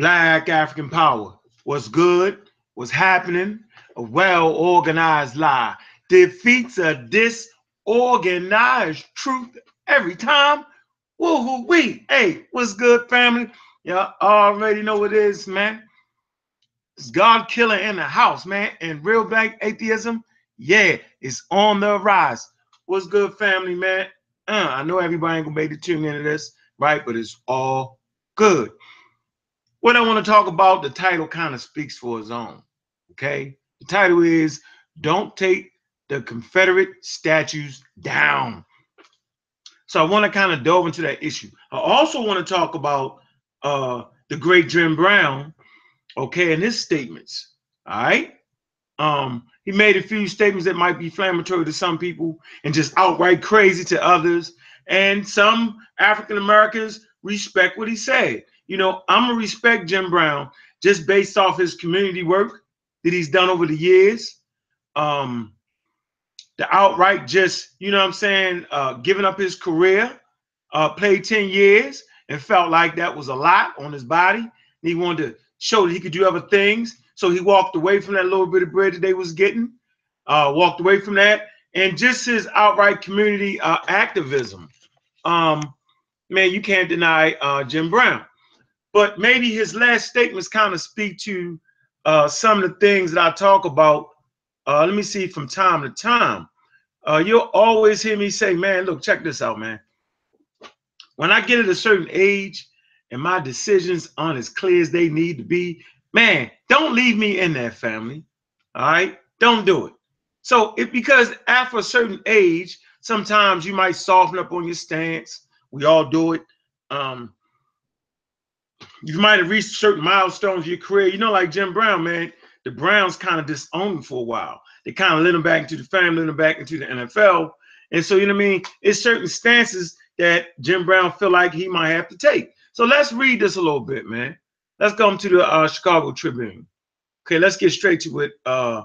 Black African power. What's good? What's happening? A well organized lie defeats a disorganized truth every time. Woo hoo wee. Hey, what's good, family? Y'all already know what it is, man. It's God killer in the house, man. And real black atheism, yeah, it's on the rise. What's good, family, man? Uh, I know everybody ain't gonna be able tune into this, right? But it's all good. What I want to talk about, the title kind of speaks for its own. Okay. The title is Don't Take the Confederate Statues Down. So I want to kind of delve into that issue. I also want to talk about uh, the great Jim Brown, okay, and his statements. All right. Um, he made a few statements that might be inflammatory to some people and just outright crazy to others. And some African Americans respect what he said. You know, I'm gonna respect Jim Brown just based off his community work that he's done over the years. Um, the outright just, you know what I'm saying, uh, giving up his career, uh, played 10 years and felt like that was a lot on his body. He wanted to show that he could do other things. So he walked away from that little bit of bread that they was getting, uh, walked away from that, and just his outright community uh, activism. Um, man, you can't deny uh, Jim Brown. But maybe his last statements kind of speak to uh, some of the things that I talk about. Uh, let me see from time to time. Uh, you'll always hear me say, man, look, check this out, man. When I get at a certain age and my decisions aren't as clear as they need to be, man, don't leave me in that family. All right. Don't do it. So it because after a certain age, sometimes you might soften up on your stance. We all do it. Um, you might have reached certain milestones of your career. You know, like Jim Brown, man, the Browns kind of disowned him for a while. They kind of let him back into the family, let him back into the NFL. And so, you know what I mean? It's certain stances that Jim Brown feel like he might have to take. So let's read this a little bit, man. Let's come to the uh, Chicago Tribune. Okay, let's get straight to what uh,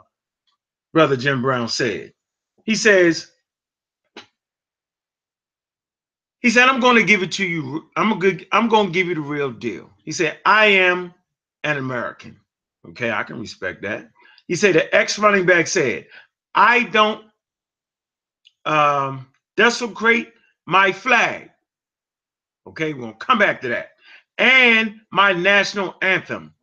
Brother Jim Brown said. He says, he said, I'm going to give it to you. I'm a good, I'm going to give you the real deal. He said, I am an American. Okay, I can respect that. He said the ex running back said, I don't um desecrate my flag. Okay, we're gonna come back to that and my national anthem.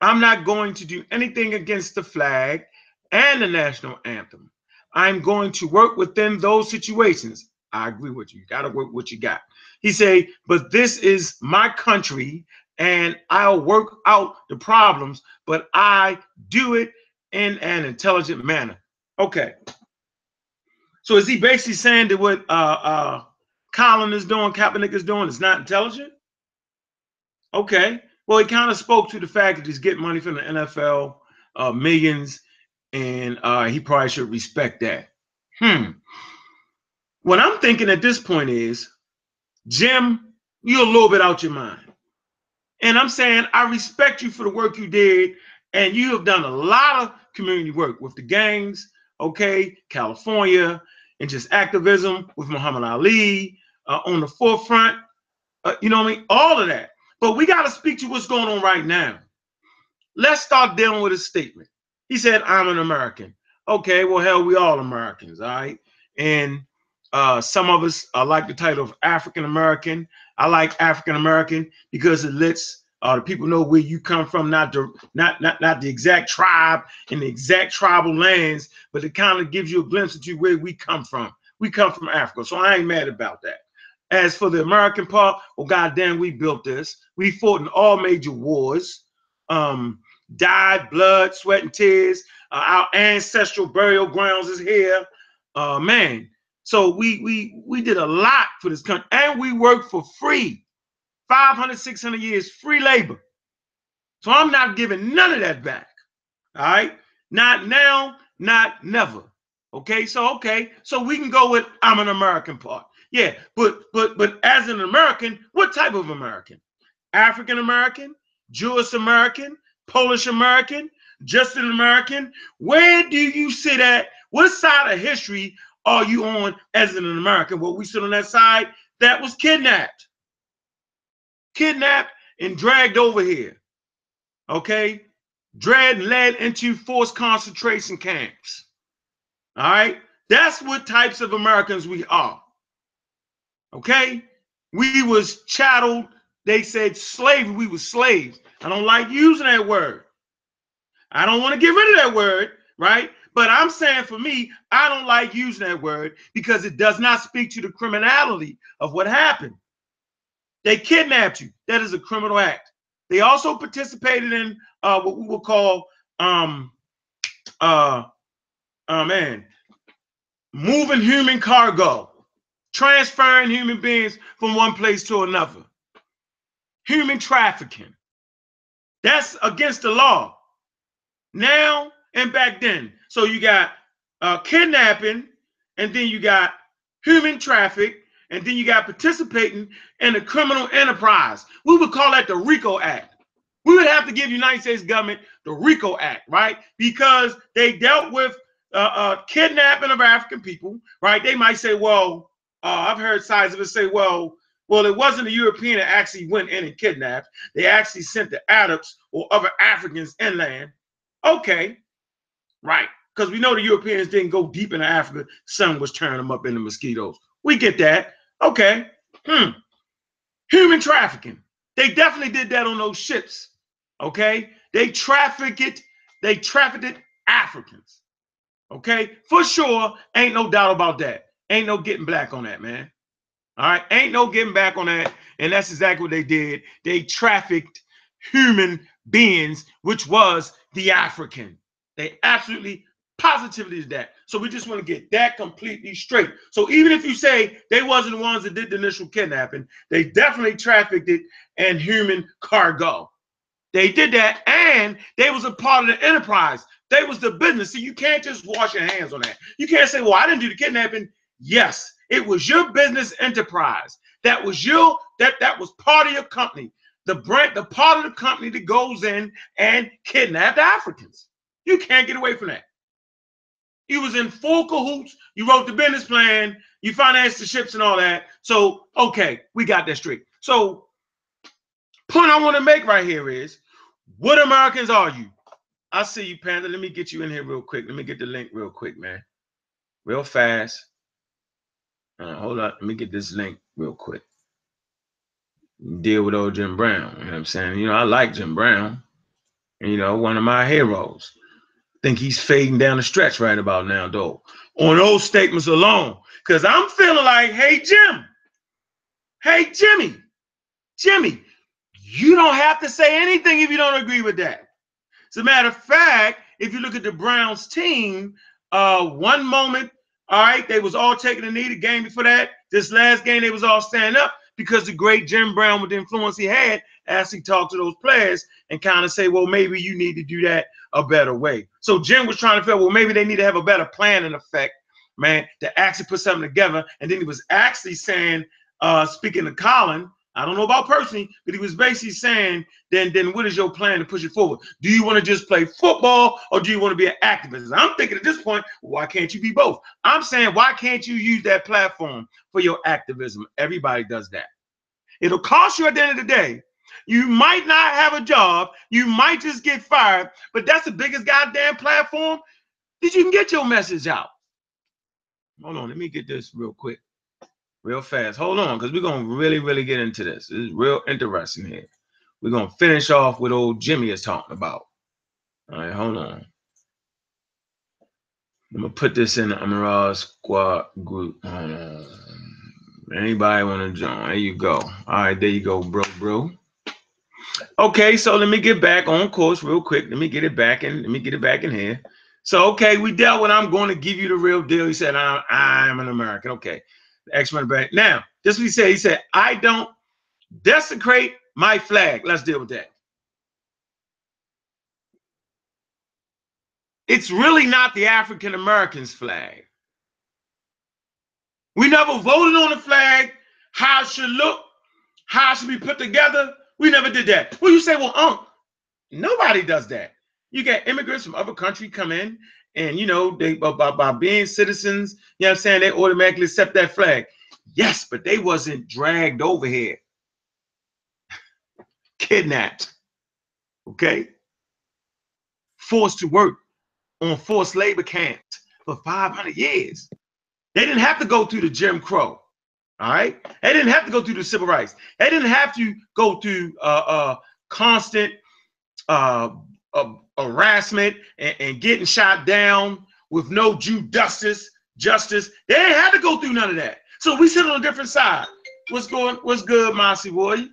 I'm not going to do anything against the flag and the national anthem. I'm going to work within those situations. I agree with you. You got to work what you got. He say, but this is my country and I'll work out the problems, but I do it in an intelligent manner. Okay. So is he basically saying that what uh uh Colin is doing, Kaepernick is doing is not intelligent? Okay. Well, he kind of spoke to the fact that he's getting money from the NFL, uh, millions, and uh, he probably should respect that. Hmm. What I'm thinking at this point is, Jim, you're a little bit out your mind. And I'm saying I respect you for the work you did, and you have done a lot of community work with the gangs, okay, California, and just activism with Muhammad Ali uh, on the forefront. Uh, you know what I mean? All of that. But we got to speak to what's going on right now. Let's start dealing with his statement. He said, I'm an American. Okay, well, hell, we all Americans, all right? And uh, some of us uh, like the title of African American. I like African American because it lets uh, the people know where you come from, not the not not not the exact tribe and the exact tribal lands, but it kind of gives you a glimpse into where we come from. We come from Africa, so I ain't mad about that. As for the American part, well, goddamn, we built this. We fought in all major wars, um, died, blood, sweat, and tears. Uh, our ancestral burial grounds is here. Uh, man, so we we we did a lot for this country, and we worked for free, 500, 600 years free labor. So I'm not giving none of that back. All right, not now, not never. Okay, so okay, so we can go with I'm an American part. Yeah, but but but as an American, what type of American? African American, Jewish American, Polish American, just an American? Where do you sit at? What side of history are you on as an American? Well, we sit on that side that was kidnapped. Kidnapped and dragged over here. okay, dread led into forced concentration camps. All right, that's what types of Americans we are. Okay, we was chatteled. They said slavery. We were slaves. I don't like using that word. I don't want to get rid of that word, right? But I'm saying for me, I don't like using that word because it does not speak to the criminality of what happened. They kidnapped you. That is a criminal act. They also participated in uh, what we will call um uh oh man moving human cargo, transferring human beings from one place to another. Human trafficking. That's against the law. Now and back then. So you got uh, kidnapping, and then you got human traffic, and then you got participating in a criminal enterprise. We would call that the RICO Act. We would have to give United States government the RICO Act, right? Because they dealt with uh, uh, kidnapping of African people, right? They might say, well, uh, I've heard sides of it say, well, well, it wasn't a European that actually went in and kidnapped. They actually sent the Arabs or other Africans inland. Okay, right. Because we know the Europeans didn't go deep into Africa. Sun was turning them up into mosquitoes. We get that. Okay. Hmm. Human trafficking. They definitely did that on those ships. Okay. They trafficked. They trafficked Africans. Okay. For sure. Ain't no doubt about that. Ain't no getting black on that, man. All right. Ain't no getting back on that. And that's exactly what they did. They trafficked human beings, which was the African. They absolutely positively is that. So we just want to get that completely straight. So even if you say they wasn't the ones that did the initial kidnapping, they definitely trafficked it and human cargo. They did that, and they was a part of the enterprise. They was the business. So you can't just wash your hands on that. You can't say, "Well, I didn't do the kidnapping." Yes, it was your business enterprise. That was your that that was part of your company. The brand, the part of the company that goes in and kidnapped Africans. You can't get away from that. You was in full cahoots. You wrote the business plan. You financed the ships and all that. So, okay, we got that straight. So, point I want to make right here is, what Americans are you? I see you, Panda. Let me get you in here real quick. Let me get the link real quick, man. Real fast. Uh, hold on. Let me get this link real quick. Deal with old Jim Brown. You know what I'm saying? You know, I like Jim Brown. You know, one of my heroes think he's fading down the stretch right about now, though, on those statements alone. Because I'm feeling like, hey, Jim, hey, Jimmy, Jimmy, you don't have to say anything if you don't agree with that. As a matter of fact, if you look at the Browns team, uh, one moment, all right, they was all taking a knee. The game before that, this last game, they was all standing up because the great Jim Brown, with the influence he had, as talk to those players and kind of say, well, maybe you need to do that a better way. So Jim was trying to feel, well, maybe they need to have a better plan in effect, man, to actually put something together. And then he was actually saying, uh, speaking to Colin, I don't know about personally, but he was basically saying, then, then what is your plan to push it forward? Do you want to just play football or do you want to be an activist? I'm thinking at this point, why can't you be both? I'm saying, why can't you use that platform for your activism? Everybody does that. It'll cost you at the end of the day. You might not have a job. You might just get fired, but that's the biggest goddamn platform that you can get your message out. Hold on, let me get this real quick real fast. Hold on, because we're gonna really, really get into this. It's real interesting here. We're gonna finish off what old Jimmy is talking about. All right, hold on. I'm gonna put this in the Amara Squad group. Anybody want to join? There you go. All right, there you go, bro, bro. Okay, so let me get back on course real quick. Let me get it back and Let me get it back in here. So, okay, we dealt with I'm going to give you the real deal. He said, I'm, I'm an American. Okay. The X-Men back. Now, this what he said. He said, I don't desecrate my flag. Let's deal with that. It's really not the African Americans' flag. We never voted on the flag, how it should look, how it should be put together. We never did that. Well, you say, well, um, nobody does that. You get immigrants from other country come in and you know they by, by being citizens you know what i'm saying they automatically accept that flag yes but they wasn't dragged over here kidnapped okay forced to work on forced labor camps for 500 years. They didn't have to go through the Jim Crow. All right. They didn't have to go through the civil rights. They didn't have to go through uh, uh, constant uh, harassment and, and, getting shot down with no due justice. Justice. They didn't have to go through none of that. So we sit on a different side. What's going? What's good, Mossy boy?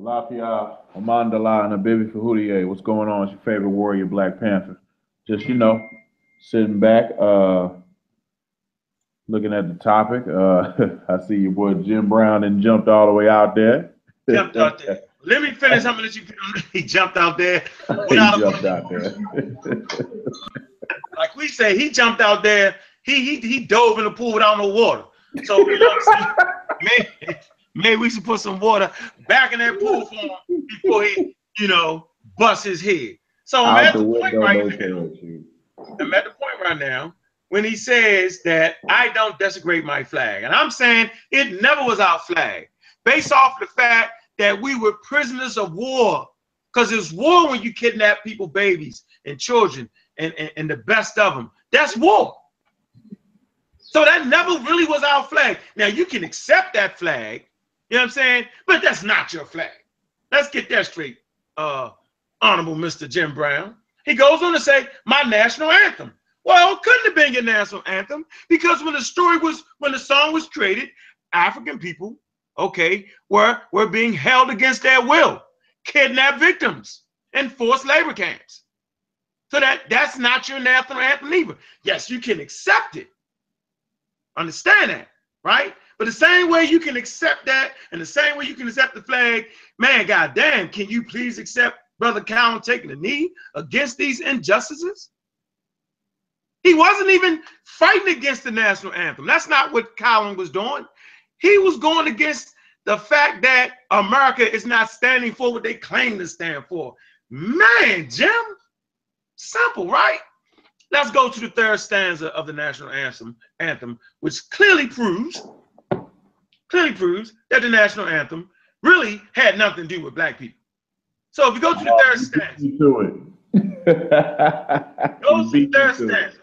Lafia, Amandala, and a Abibi Fahudier. What's going on? It's your favorite warrior, Black Panther. Just, you know, sitting back, uh, looking at the topic. Uh, I see your boy Jim Brown and jumped all the way out there. Jumped out there. Let me finish. I'm gonna let you. He jumped out there. he jumped out there. like we say, he jumped out there. He he he dove in the pool without no water. So you know, maybe, maybe we should put some water back in that pool for him before he, you know, busts his head. So I'm at the, the point right now. I'm at the point right now when he says that I don't desecrate my flag. And I'm saying it never was our flag, based off the fact that we were prisoners of war. Because it's war when you kidnap people, babies and children, and, and, and the best of them. That's war. So that never really was our flag. Now you can accept that flag, you know what I'm saying? But that's not your flag. Let's get that straight, uh, Honorable Mr. Jim Brown. He goes on to say, my national anthem. Well, it couldn't have been your national anthem because when the story was, when the song was created, African people, okay, were, were being held against their will, kidnapped victims, and forced labor camps. So that that's not your national anthem either. Yes, you can accept it. Understand that, right? But the same way you can accept that, and the same way you can accept the flag, man, goddamn, can you please accept Brother Cowan taking a knee against these injustices? He wasn't even fighting against the national anthem. That's not what Colin was doing. He was going against the fact that America is not standing for what they claim to stand for. Man, Jim, simple, right? Let's go to the third stanza of the national anthem, anthem, which clearly proves, clearly proves that the national anthem really had nothing to do with black people. So if you go to the third stanza, to it. go to the third stanza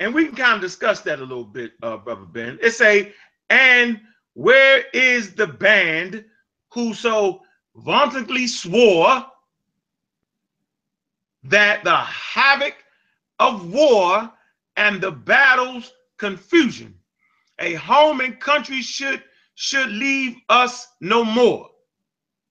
and we can kind of discuss that a little bit, uh, brother Ben. It's a and where is the band who so vauntingly swore that the havoc of war and the battle's confusion, a home and country should should leave us no more.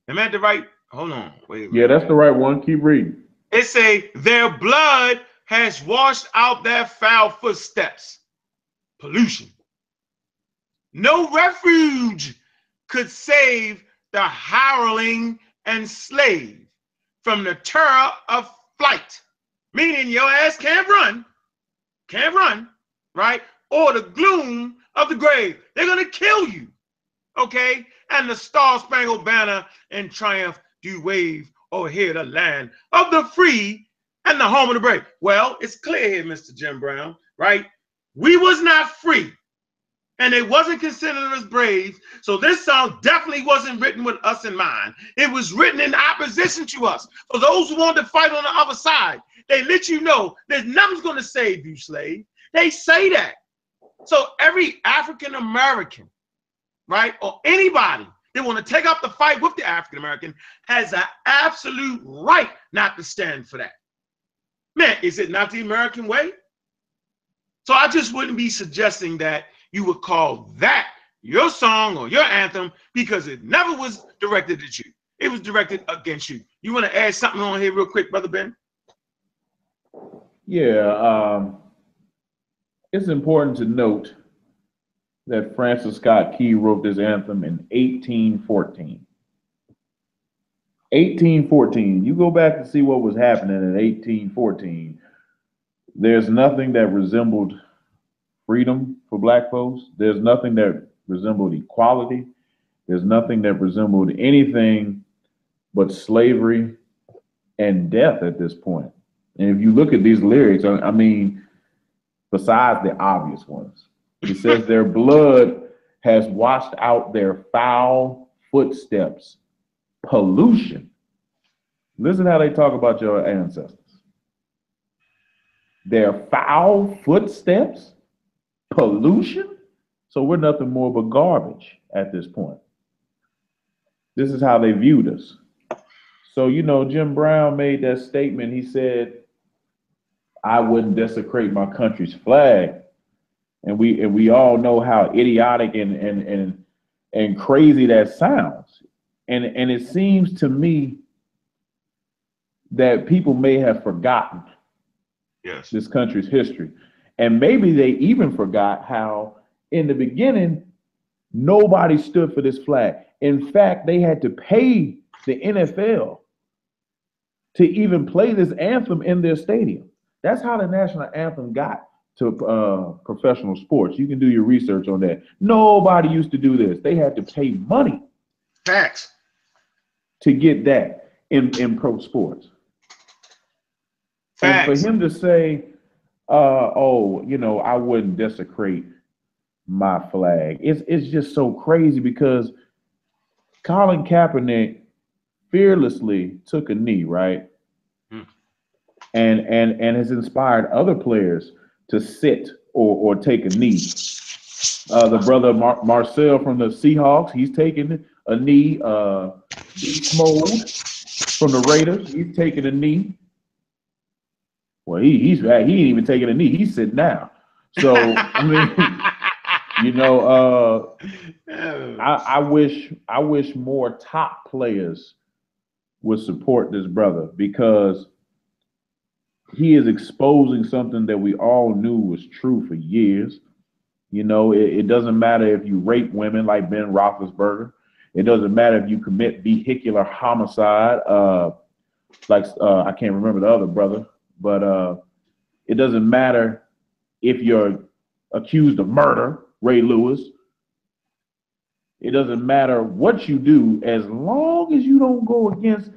Am I at the right? Hold on. Wait. Yeah, that's the right one. Keep reading. It say their blood has washed out their foul footsteps. Pollution. No refuge could save the hireling and slave from the terror of flight, meaning your ass can't run, can't run, right? Or the gloom of the grave. They're going to kill you, okay? And the star spangled banner in triumph do wave over here the land of the free and the home of the brave. Well, it's clear here, Mr. Jim Brown, right? We was not free and they wasn't considered as brave. So this song definitely wasn't written with us in mind. It was written in opposition to us. For those who wanted to fight on the other side, they let you know that nothing's going to save you, slave. They say that. So every African American, right, or anybody that want to take up the fight with the African American has an absolute right not to stand for that. Man, is it not the American way? So I just wouldn't be suggesting that you would call that your song or your anthem because it never was directed at you. It was directed against you. You want to add something on here real quick, Brother Ben? Yeah, um, it's important to note that Francis Scott Key wrote this anthem in 1814. 1814. You go back and see what was happening in 1814. There's nothing that resembled freedom for black folks. There's nothing that resembled equality. There's nothing that resembled anything but slavery and death at this point. And if you look at these lyrics, I mean, besides the obvious ones, it says their blood has washed out their foul footsteps pollution. Listen how they talk about your ancestors. Their foul footsteps, pollution. So we're nothing more but garbage at this point. This is how they viewed us. So, you know, Jim Brown made that statement. He said, I wouldn't desecrate my country's flag. And we and we all know how idiotic and and and and crazy that sounds. And and it seems to me that people may have forgotten Yes. this country's history. And maybe they even forgot how in the beginning nobody stood for this flag. In fact, they had to pay the NFL to even play this anthem in their stadium. That's how the national anthem got to uh, professional sports. You can do your research on that. Nobody used to do this. They had to pay money Facts. To get that in, in pro sports. And for him to say, uh, oh, you know, I wouldn't desecrate my flag, it's it's just so crazy because Colin Kaepernick fearlessly took a knee, right? Hmm. And and and has inspired other players to sit or or take a knee. Uh, the brother Mar- Marcel from the Seahawks, he's taking a knee. Uh, Mode from the Raiders, he's taking a knee. Well, he he's he ain't even taking a knee. He's sitting down. So I mean, you know, uh, I, I wish I wish more top players would support this brother because he is exposing something that we all knew was true for years. You know, it, it doesn't matter if you rape women like Ben Roethlisberger. It doesn't matter if you commit vehicular homicide, uh, like uh, I can't remember the other brother, but uh, it doesn't matter if you're accused of murder, Ray Lewis. It doesn't matter what you do as long as you don't go against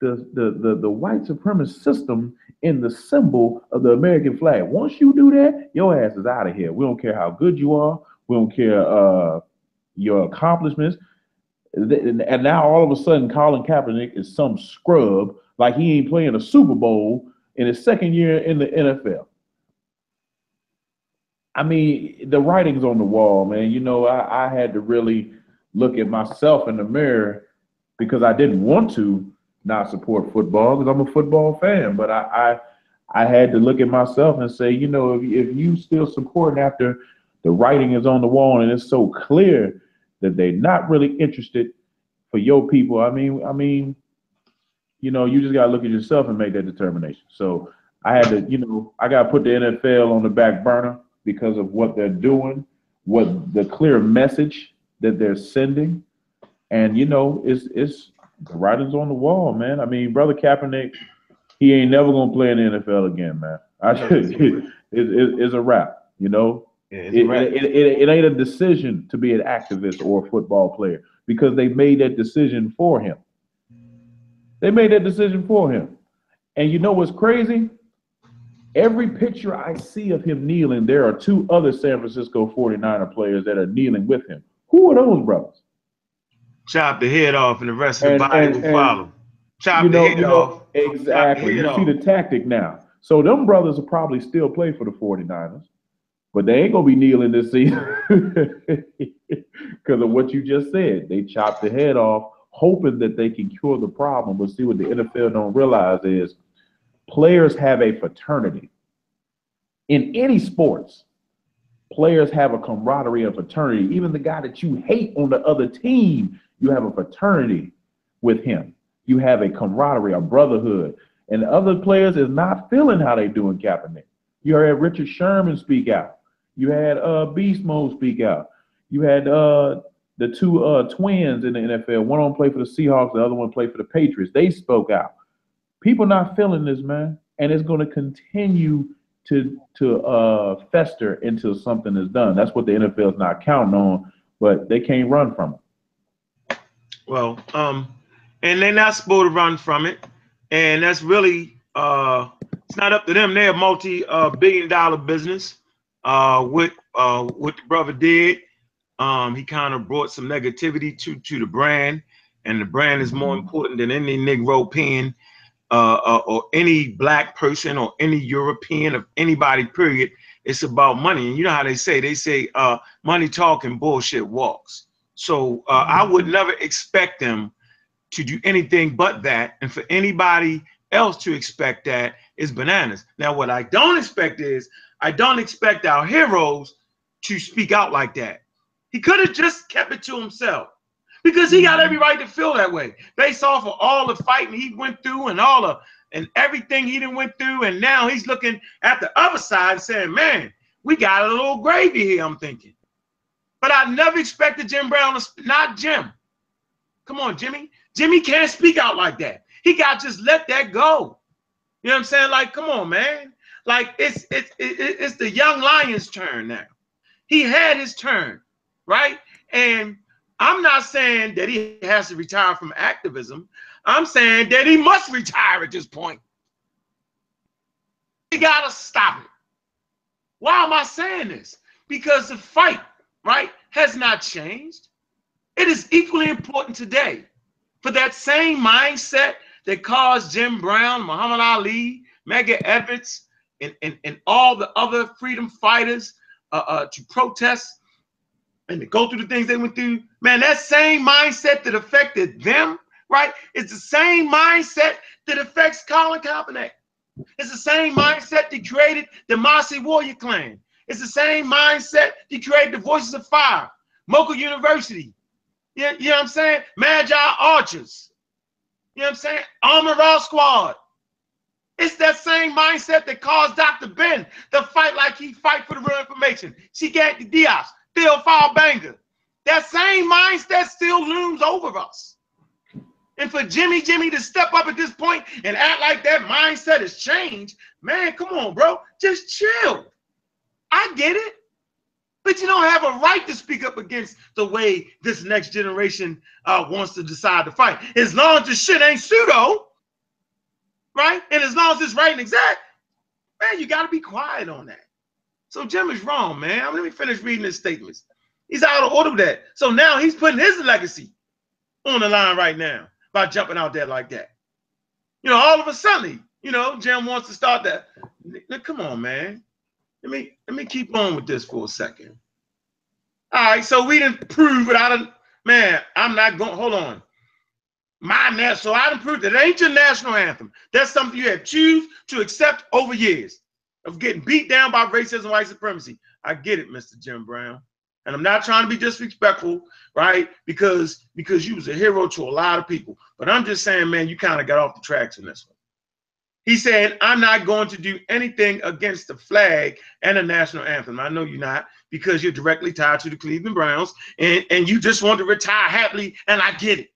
the, the, the, the white supremacist system in the symbol of the American flag. Once you do that, your ass is out of here. We don't care how good you are. We don't care uh, your accomplishments. And now all of a sudden, Colin Kaepernick is some scrub like he ain't playing a Super Bowl in his second year in the NFL. I mean, the writing's on the wall, man. You know, I, I had to really look at myself in the mirror because I didn't want to not support football because I'm a football fan. But I, I, I had to look at myself and say, you know, if, if you still supporting after the writing is on the wall and it's so clear that they're not really interested for your people. I mean, I mean, you know, you just gotta look at yourself and make that determination. So I had to, you know, I gotta put the NFL on the back burner because of what they're doing, what the clear message that they're sending, and you know, it's it's the writing's on the wall, man. I mean, brother Kaepernick, he ain't never gonna play in the NFL again, man. I it, it, it, it's a wrap, you know. Yeah, It, it, it, it ain't a decision to be an activist or a football player because they made that decision for him. They made that decision for him. And you know what's crazy? Every picture I see of him kneeling, there are two other San Francisco 49er players that are kneeling with him. Who are those brothers? Chop the head off, and the rest of And- the body and- will and- follow. Chop you the head you know, off. exactly. head You see the tactic now. So them brothers will probably still play for the 49ers, but they ain't gonna be kneeling this season because of what you just said. They chopped the head off, hoping that they can cure the problem. But see what the NFL don't realize is players have a fraternity. In any sports, players have a camaraderie and fraternity. Even the guy that you hate on the other team, you have a fraternity with him. You have a camaraderie, a brotherhood. And other players is not feeling how they doing Kaepernick. You heard Richard Sherman speak out. You had uh, Beast Mode speak out. You had uh, the two uh, twins in the NFL. One of them played for the Seahawks, the other one played for the Patriots. They spoke out. People not feeling this, man, and it's going to continue to to uh, fester until something is done. That's what the NFL is not counting on, but they can't run from it. Well, um, and they're not supposed to run from it, and that's really uh, it's not up to them. They're a multi uh, billion dollar business. Uh, what uh, what the brother did, um, he kind of brought some negativity to to the brand, and the brand is more important than any Negro pen uh, uh, or any black person or any European of anybody, period. It's about money. And you know how they say, they say, uh, money talking, bullshit walks. So uh, I would mm-hmm. never expect them to do anything but that. And for anybody else to expect that is bananas. Now, what I don't expect is I don't expect our heroes to speak out like that. He could have just kept it to himself because he got every mm-hmm. right to feel that way based off of all the fighting he went through and all the and everything he didn't went through. And now he's looking at the other side saying, man, we got a little gravy here, I'm thinking. But I never expected Jim Brown to, not Jim. Come on, Jimmy. Jimmy can't speak out like that. He got just let that go. You know what I'm saying? Like, come on, man. Like it's it's it's the young lion's turn now. He had his turn, right? And I'm not saying that he has to retire from activism. I'm saying that he must retire at this point. He gotta stop it. Why am I saying this? Because the fight, right, has not changed. It is equally important today for that same mindset that caused Jim Brown, Muhammad Ali, Medgar Evers, and, and, and all the other freedom fighters uh, uh, to protest and to go through the things they went through. Man, that same mindset that affected them, right, is the same mindset that affects Colin Kaepernick. It's the same mindset that created the Marcy Warrior Clan. It's the same mindset that created the Voices of Fire, Mocha University. You, you know what I'm saying? Magi Archers. You know what I'm saying? Armor Raw Squad. It's that same mindset that caused Dr. Ben to fight like he fight for the real information. Cheikh Anta Diop, Theophile Obenga. That same mindset still looms over us. And for Jimmy Jimmy to step up at this point and act like that mindset has changed, man, come on, bro. Just chill. I get it. But you don't have a right to speak up against the way this next generation uh, wants to decide to fight. As long as the shit ain't pseudo, right? And as long as it's right and exact, man, you got to be quiet on that. So Jim is wrong, man. Let me finish reading his statements. He's out of order with that. So now he's putting his legacy on the line right now by jumping out there like that. You know, all of a sudden, you know, Jim wants to start that. Look, come on, man. Let me let me keep on with this for a second. All right, so we didn't prove without a man. I'm not going. Hold on. My national, so I didn't prove that it ain't your national anthem. That's something you have choose to accept over years of getting beat down by racism, white supremacy. I get it, Mr. Jim Brown. And I'm not trying to be disrespectful, right? Because because you was a hero to a lot of people. But I'm just saying, man, you kind of got off the tracks in this one. He said, I'm not going to do anything against the flag and the national anthem. I know you're not because you're directly tied to the Cleveland Browns and, and you just want to retire happily, and I get it.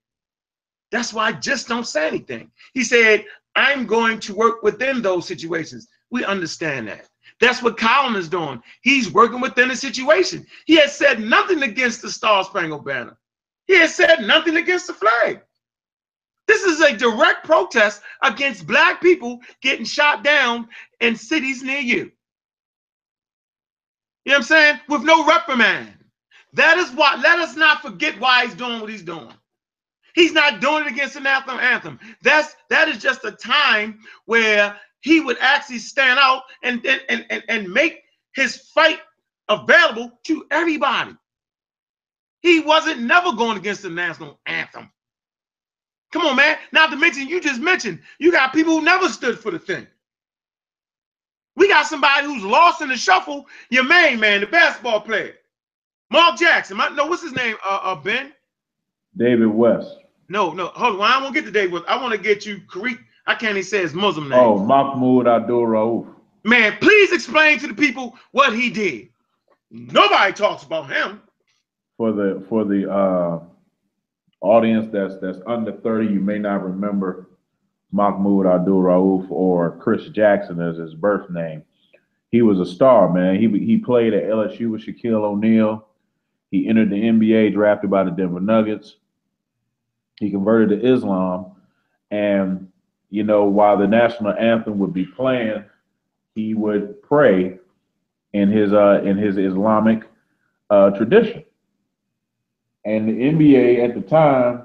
That's why I just don't say anything. He said, I'm going to work within those situations. We understand that. That's what Colin is doing. He's working within the situation. He has said nothing against the Star Spangled Banner. He has said nothing against the flag. This is a direct protest against black people getting shot down in cities near you. You know what I'm saying? With no reprimand. That is why, let us not forget why he's doing what he's doing. He's not doing it against the national anthem. That's that is just a time where he would actually stand out and, and, and, and make his fight available to everybody. He wasn't never going against the national anthem. Come on, man. Not to mention, you just mentioned you got people who never stood for the thing. We got somebody who's lost in the shuffle. Your main man, the basketball player, Mark Jackson. My, no, what's his name? Uh, uh, Ben. David West. No, no. Hold on. I won't get to David West. I want to get you Kareem I can't even say his Muslim name. Oh, Mahmoud Abdul Rauf. Man, please explain to the people what he did. Nobody talks about him. For the for the uh, audience that's that's under 30, you may not remember Mahmoud Abdul Rauf or Chris Jackson as his birth name. He was a star, man. He he played at LSU with Shaquille O'Neal. He entered the NBA drafted by the Denver Nuggets. He converted to Islam and you know, while the national anthem would be playing, he would pray in his uh, in his Islamic uh, tradition. And the NBA at the time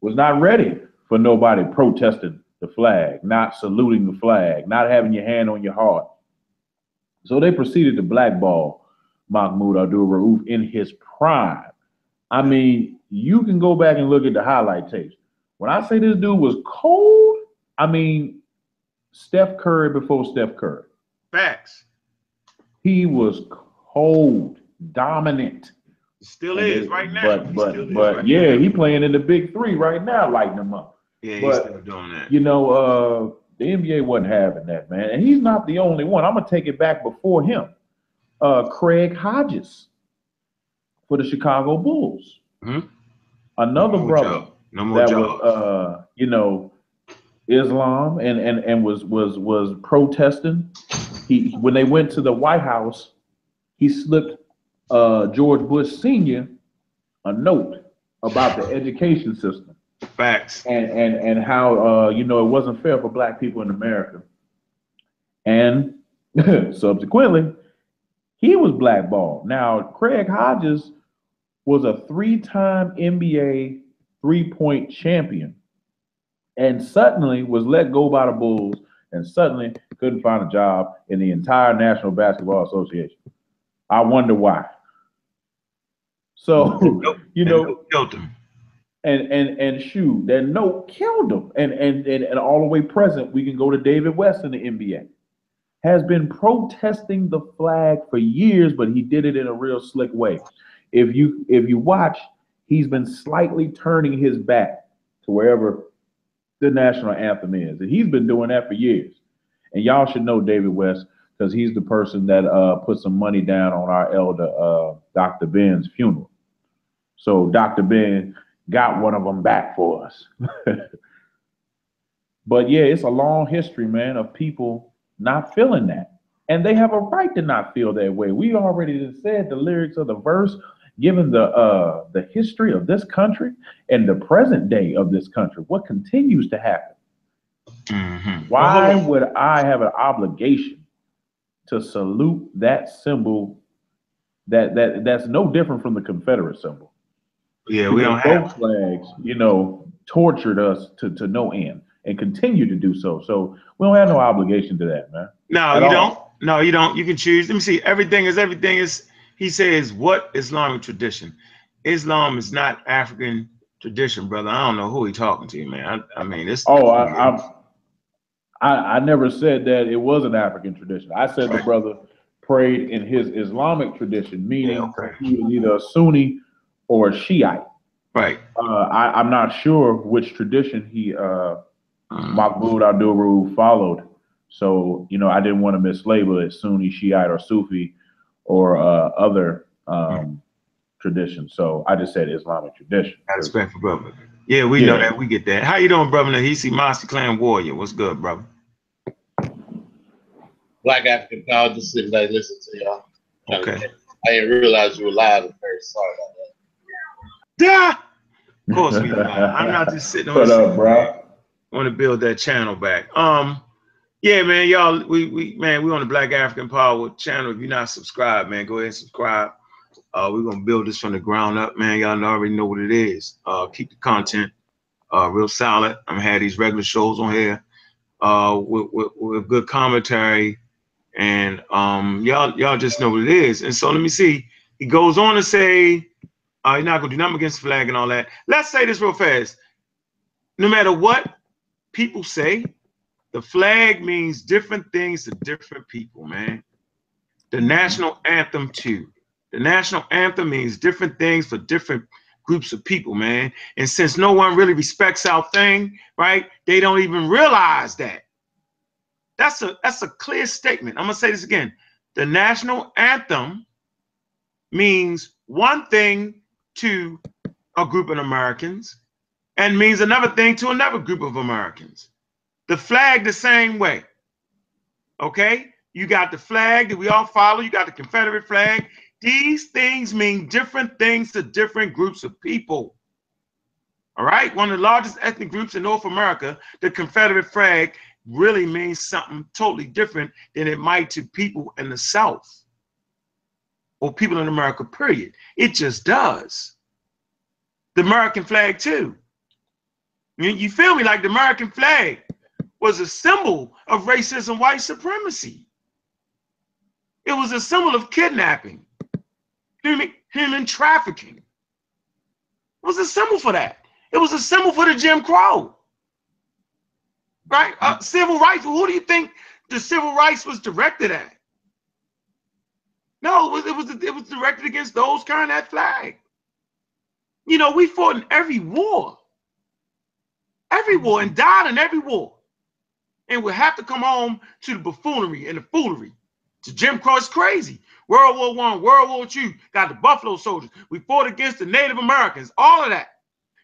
was not ready for nobody protesting the flag, not saluting the flag, not having your hand on your heart. So they proceeded to blackball Mahmoud Abdul Rauf in his prime. I mean, you can go back and look at the highlight tapes. When I say this dude was cold, I mean Steph Curry before Steph Curry. Facts. He was cold, dominant. Still is right now. But but still is but right yeah, now. he playing in the big three right now, lighting them up. yeah, he's still doing that. You know, uh, the NBA wasn't having that, man. And he's not the only one. I'm gonna take it back before him. Uh, Craig Hodges for the Chicago Bulls. Mhm. Another no brother. No that job. was, uh, you know, Islam and and and was was was protesting. He when they went to the White House, he slipped uh, George Bush Senior a note about the education system Facts. and and and how uh, you know it wasn't fair for black people in America. And subsequently, he was blackballed. Now, Craig Hodges was a three-time NBA three-point champion, and suddenly was let go by the Bulls, and suddenly couldn't find a job in the entire National Basketball Association. I wonder why. So, you know, killed him. and and and shoot, that note killed him. And and and, and all the way present, we can go to David West in the NBA. Has been protesting the flag for years, but he did it in a real slick way. If you if you watch, he's been slightly turning his back to wherever the national anthem is. And he's been doing that for years. And y'all should know David West because he's the person that uh, put some money down on our elder uh, Dr. Ben's funeral. So Dr. Ben got one of them back for us. but yeah, it's a long history, man, of people not feeling that. And they have a right to not feel that way. We already said the lyrics of the verse, given the uh the history of this country and the present day of this country, what continues to happen. Mhm. Why Well, would I have an obligation to salute that symbol that that that's no different from the Confederate symbol? yeah, we don't Because have. both flags, you know, tortured us to, to no end and continue to do so. So we don't have no obligation to that, man. No, you all. don't. No, you don't. You can choose. Let me see. Everything is everything is. He says what Islamic tradition? Islam is not African tradition, brother. I don't know who he talking to, man. I, I mean, it's. Oh, I, I'm, I I never said that it was an African tradition. I said the brother prayed in his Islamic tradition, meaning Yeah, okay. he was either a Sunni or a Shiite. right. Uh, I, I'm not sure which tradition he uh, Mhm. Mahmoud Abdul followed. So, you know, I didn't want to mislabel it Sunni, Shiite, or Sufi or uh, other um, traditions. So I just said Islamic tradition. Got respect for brother. Yeah, we know that. We get that. How you doing, brother? Nahisi Master Clan Warrior. What's good, brother? Black African Power, just sitting back listening to y'all. Okay. I didn't realize you were live at first. Sorry about that. Yeah. Of course we are. I'm not just sitting on What up, bro? want to build that channel back. Um, yeah, man, y'all, we we man, we on the Black African Power channel. If you're not subscribed, man, go ahead and subscribe. Uh, we're gonna build this from the ground up, man. Y'all already know what it is. Uh, keep the content uh real solid. I'm gonna have these regular shows on here, uh, with, with, with good commentary, and um, y'all y'all just know what it is. And so let me see. He goes on to say, uh, you're not gonna do nothing against flag and all that. Let's say this real fast. No matter what people say the flag means different things to different people, man. The national anthem, too. The national anthem means different things for different groups of people, man. And since no one really respects our thing, right, they don't even realize that. That's a that's a clear statement. I'm gonna say this again. The national anthem means one thing to a group of Americans and means another thing to another group of Americans. The flag the same way. Okay? You got the flag that we all follow, you got the Confederate flag. These things mean different things to different groups of people. All right? One of the largest ethnic groups in North America, the Confederate flag really means something totally different than it might to people in the South or people in America, period. It just does. The American flag, too. You, feel me? Like the American flag. Was a symbol of racism, white supremacy. It was a symbol of kidnapping, human, human trafficking. It was a symbol for that. It was a symbol for the Jim Crow. Right? Uh, civil rights. Who do you think the civil rights was directed at? No, it was, it was it was directed against those carrying that flag. You know, we fought in every war, every war, and died in every war, and we have to come home to the buffoonery and the foolery. To Jim Crow, it's crazy. World War One, World War Two, got the Buffalo Soldiers. We fought against the Native Americans, all of that,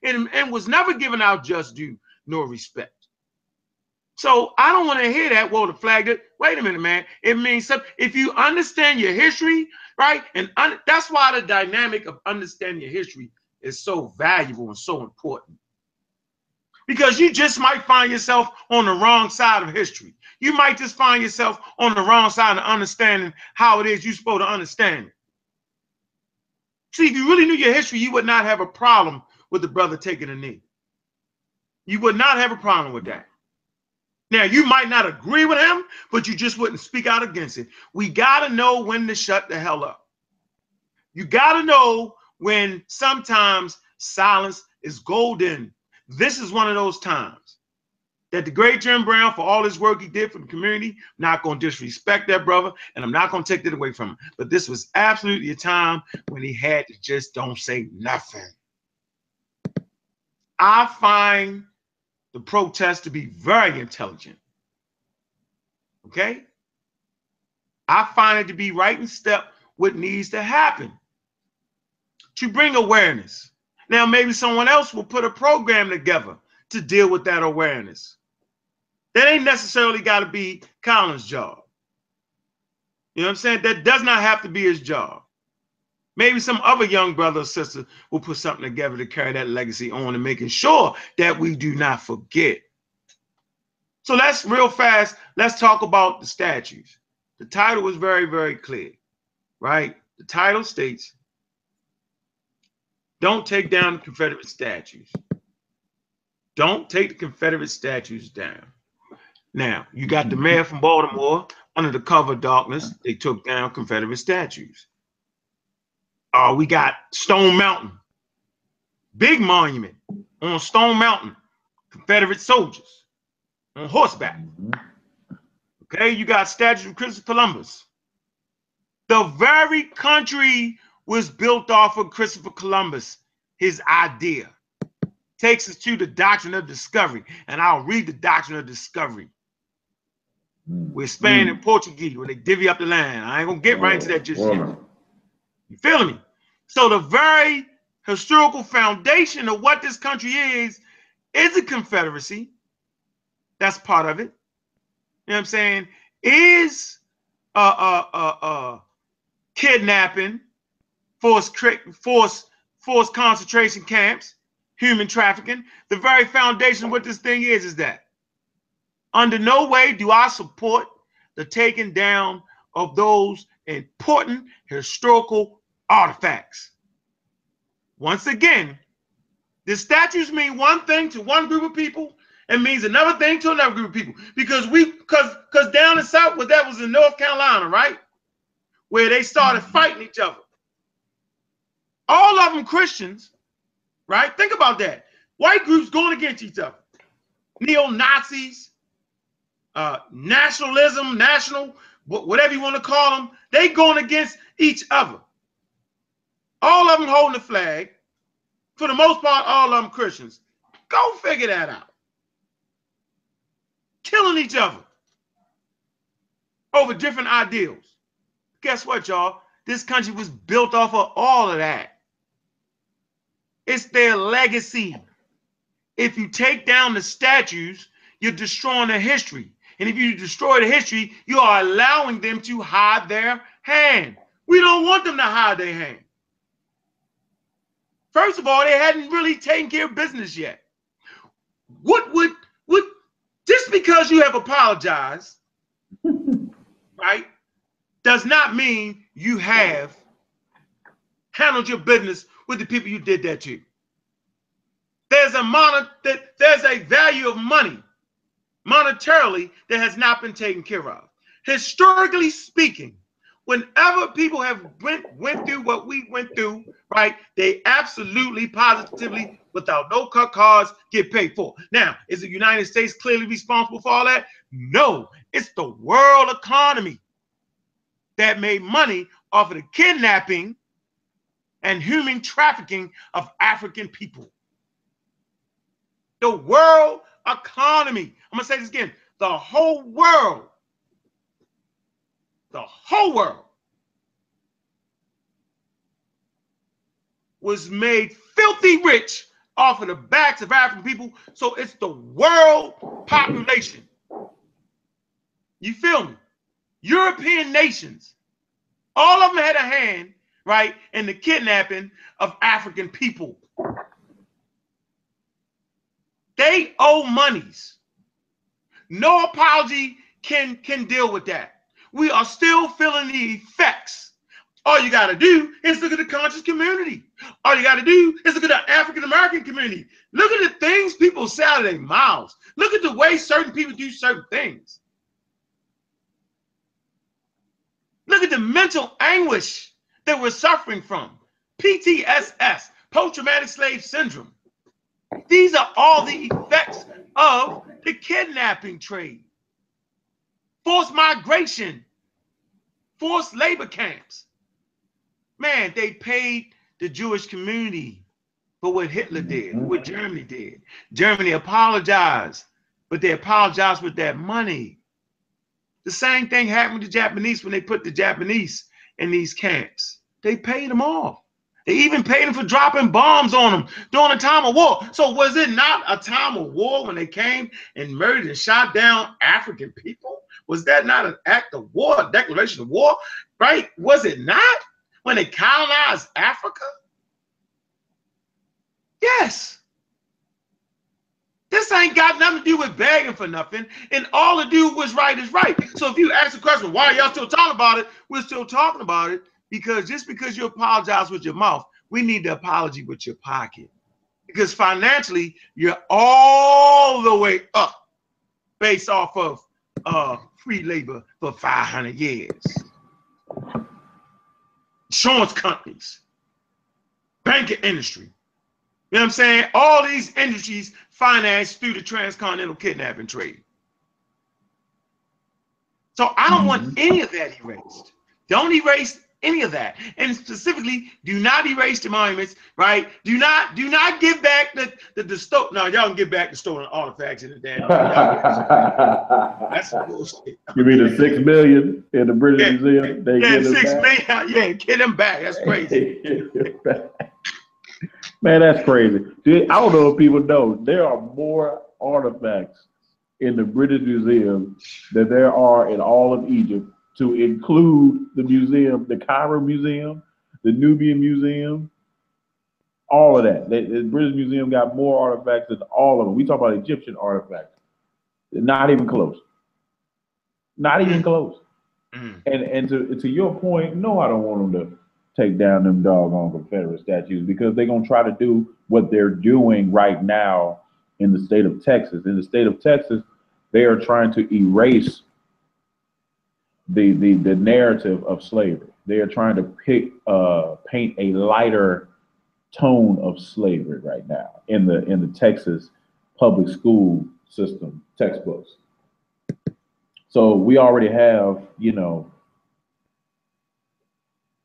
and, and was never given out just due nor respect. So I don't want to hear that. Well, the flag. That, wait a minute, man. It means something. If you understand your history, right, and un, that's why the dynamic of understanding your history is so valuable and so important. Because you just might find yourself on the wrong side of history. You might just find yourself on the wrong side of understanding how it is you're supposed to understand it. See, if you really knew your history, you would not have a problem with the brother taking a knee. You would not have a problem with that. Now, you might not agree with him, but you just wouldn't speak out against it. We got to know when to shut the hell up. You got to know when sometimes silence is golden. This is one of those times that the great Jim Brown, for all his work he did for the community, I'm not going to disrespect that brother, and I'm not going to take that away from him. But this was absolutely a time when he had to just don't say nothing. I find the protest to be very intelligent. Okay? I find it to be right in step what needs to happen to bring awareness. Now, maybe someone else will put a program together to deal with that awareness. That ain't necessarily got to be Colin's job. You know what I'm saying? That does not have to be his job. Maybe some other young brother or sister will put something together to carry that legacy on and making sure that we do not forget. So let's real fast, let's talk about the statues. The title was very, very clear, right? The title states, don't take down the Confederate statues. Don't take the Confederate statues down. Now, you got the mayor from Baltimore under the cover of darkness. They took down Confederate statues. Uh, we got Stone Mountain, big monument on Stone Mountain, Confederate soldiers on horseback. Okay, you got statues of Christopher Columbus. The very country was built off of Christopher Columbus, his idea. Takes us to the doctrine of discovery, and I'll read the doctrine of discovery. We're Spain mm. and Portuguese when they divvy up the land. I ain't gonna get right into that just yet. You feeling me? So the very historical foundation of what this country is is a confederacy. That's part of it. You know what I'm saying? Is uh uh uh uh kidnapping, forced forced forced concentration camps, human trafficking. The very foundation of what this thing is is that under no way do I support the taking down of those important historical artifacts. Once again, the statues mean one thing to one group of people and means another thing to another group of people. Because we because because down in South, where that was in North Carolina, right? Where they started fighting each other. All of them Christians, right? Think about that. White groups going against each other. Neo-Nazis, uh, nationalism, national, whatever you want to call them, they going against each other. All of them holding the flag. For the most part, all of them Christians. Go figure that out. Killing each other over different ideals. Guess what, y'all? This country was built off of all of that. It's their legacy. If you take down the statues, you're destroying the history. And if you destroy the history, you are allowing them to hide their hand. We don't want them to hide their hand. First of all, they hadn't really taken care of business yet. What would would just because you have apologized, right, does not mean you have handled your business with the people you did that to. There's a mon that there's a value of money, monetarily that has not been taken care of. Historically speaking, whenever people have went went through what we went through, right? They absolutely, positively, without no cut cards, get paid for. Now, is the United States clearly responsible for all that? No, it's the world economy that made money off of the kidnapping and human trafficking of African people. The world economy. I'm gonna say this again. The whole world the whole world was made filthy rich off of the backs of African people. So it's the world population. You feel me? European nations, all of them had a hand, right, And the kidnapping of African people. They owe monies. No apology can can deal with that we are still feeling the effects. All you got to do is look at the conscious community. All you got to do is look at the African American community. Look at the things people say out of their mouths. Look at the way certain people do certain things. Look at the mental anguish that we're suffering from. PTSS, post traumatic slave syndrome. These are all the effects of the kidnapping trade forced migration, forced labor camps. Man, they paid the Jewish community for what Hitler did, what Germany did. Germany apologized, but they apologized with that money. The same thing happened to the Japanese when they put the Japanese in these camps. They paid them off. They even paid them for dropping bombs on them during a time of war. So was it not a time of war when they came and murdered and shot down African people? Was that not an act of war, a declaration of war? Right? Was it not when they colonized Africa? Yes. This ain't got nothing to do with begging for nothing. And all to do was right is right. So if you ask the question, why are y'all still talking about it? We're still talking about it because just because you apologize with your mouth, we need the apology with your pocket. Because financially, you're all the way up based off of uh, free labor for 500 years. Insurance companies, banking industry. You know what I'm saying? All these industries financed through the transcontinental kidnapping trade. So I don't mm-hmm. want any of that erased. Don't erase any of that. And specifically, do not erase the monuments, right? Do not do not give back the the, the sto- no, y'all can give back the stolen artifacts in the damn. That's bullshit. You mean the six million in the British yeah, Museum? They yeah, six million. Yeah, get them back. That's crazy. Man, that's crazy. Dude, I don't know if people know there are more artifacts in the British Museum than there are in all of Egypt to include the museum, the Cairo Museum, the Nubian Museum, all of that. The, the, British Museum got more artifacts than all of them. We talk about Egyptian artifacts. Not even close. Not even close. Mm. And and to to your point, no, I don't want them to take down them doggone Confederate statues because they're gonna try to do what they're doing right now in the state of Texas. In the state of Texas, they are trying to erase the the the narrative of slavery. They are trying to pick uh, paint a lighter tone of slavery right now in the in the Texas public school system textbooks. So we already have, you know,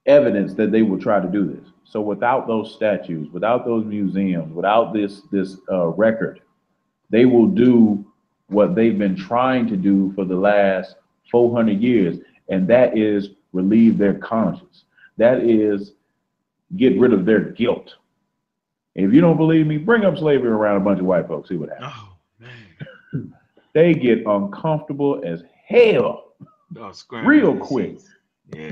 evidence that they will try to do this. So without those statues, without those museums, without this this uh, record, they will do what they've been trying to do for the last 400 years, and that is relieve their conscience. That is get rid of their guilt. if you don't believe me, bring up slavery around a bunch of white folks, see what happens. Oh, man. they get uncomfortable as hell oh, real quick. Yeah.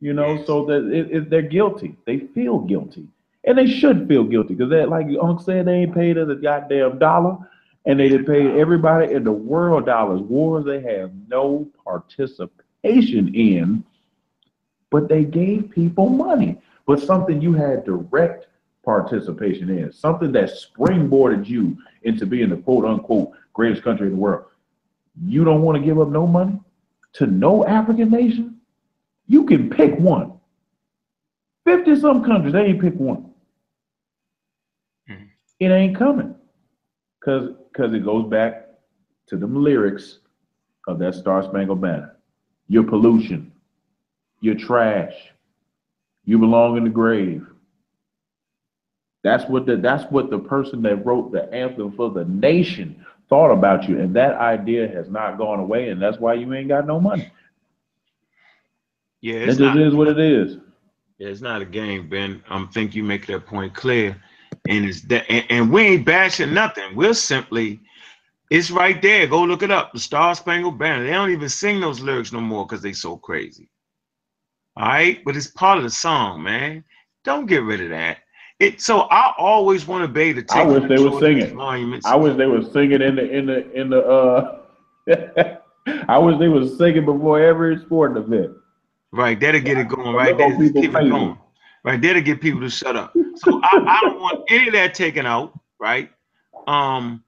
You know, yes. so that it, it, they're guilty. They feel guilty. And they should feel guilty because like Uncle said, they ain't paid us a goddamn dollar and they did pay everybody in the world dollars. Wars they have no participation in, but they gave people money. But something you had direct participation in, something that springboarded you into being the quote unquote greatest country in the world. You don't want to give up no money to no African nation? You can pick one. 50 some countries, they ain't pick one. Mhm. It ain't coming. Cause cause it goes back to them lyrics of that Star Spangled Banner. Your pollution, your trash, you belong in the grave. That's what the that's what the person that wrote the anthem for the nation thought about you, and that idea has not gone away, and that's why you ain't got no money. Yeah, It it's just is what it is. Yeah, it's not a game, Ben. I um, think you make that point clear, and it's that, and, and we ain't bashing nothing. We're simply, it's right there. Go look it up. The Star Spangled Banner. They don't even sing those lyrics no more because they so crazy. All right, but it's part of the song, man. Don't get rid of that. It. So I always want to be the. I wish they were would of sing these it. Monuments. I wish they were singing in the in the in the uh. I wish they was singing before every sporting event. Right, that'll get it going. Right, there, keep it going. Right, there to get people to shut up. So I, I don't want any of that taken out. Right, um,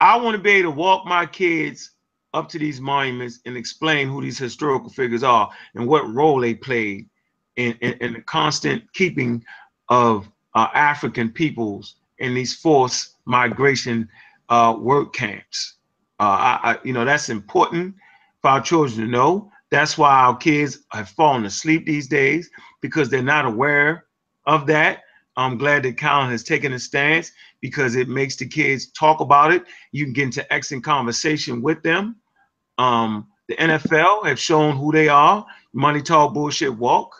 I want to be able to walk my kids up to these monuments and explain who these historical figures are and what role they played in in, in the constant keeping of uh, African peoples in these forced migration uh, work camps. Uh, I, I, you know, that's important for our children to know. That's why our kids have fallen asleep these days because they're not aware of that. I'm glad that Colin has taken a stance because it makes the kids talk about it. You can get into excellent conversation with them. Um, the NFL have shown who they are. Money talk, bullshit walk.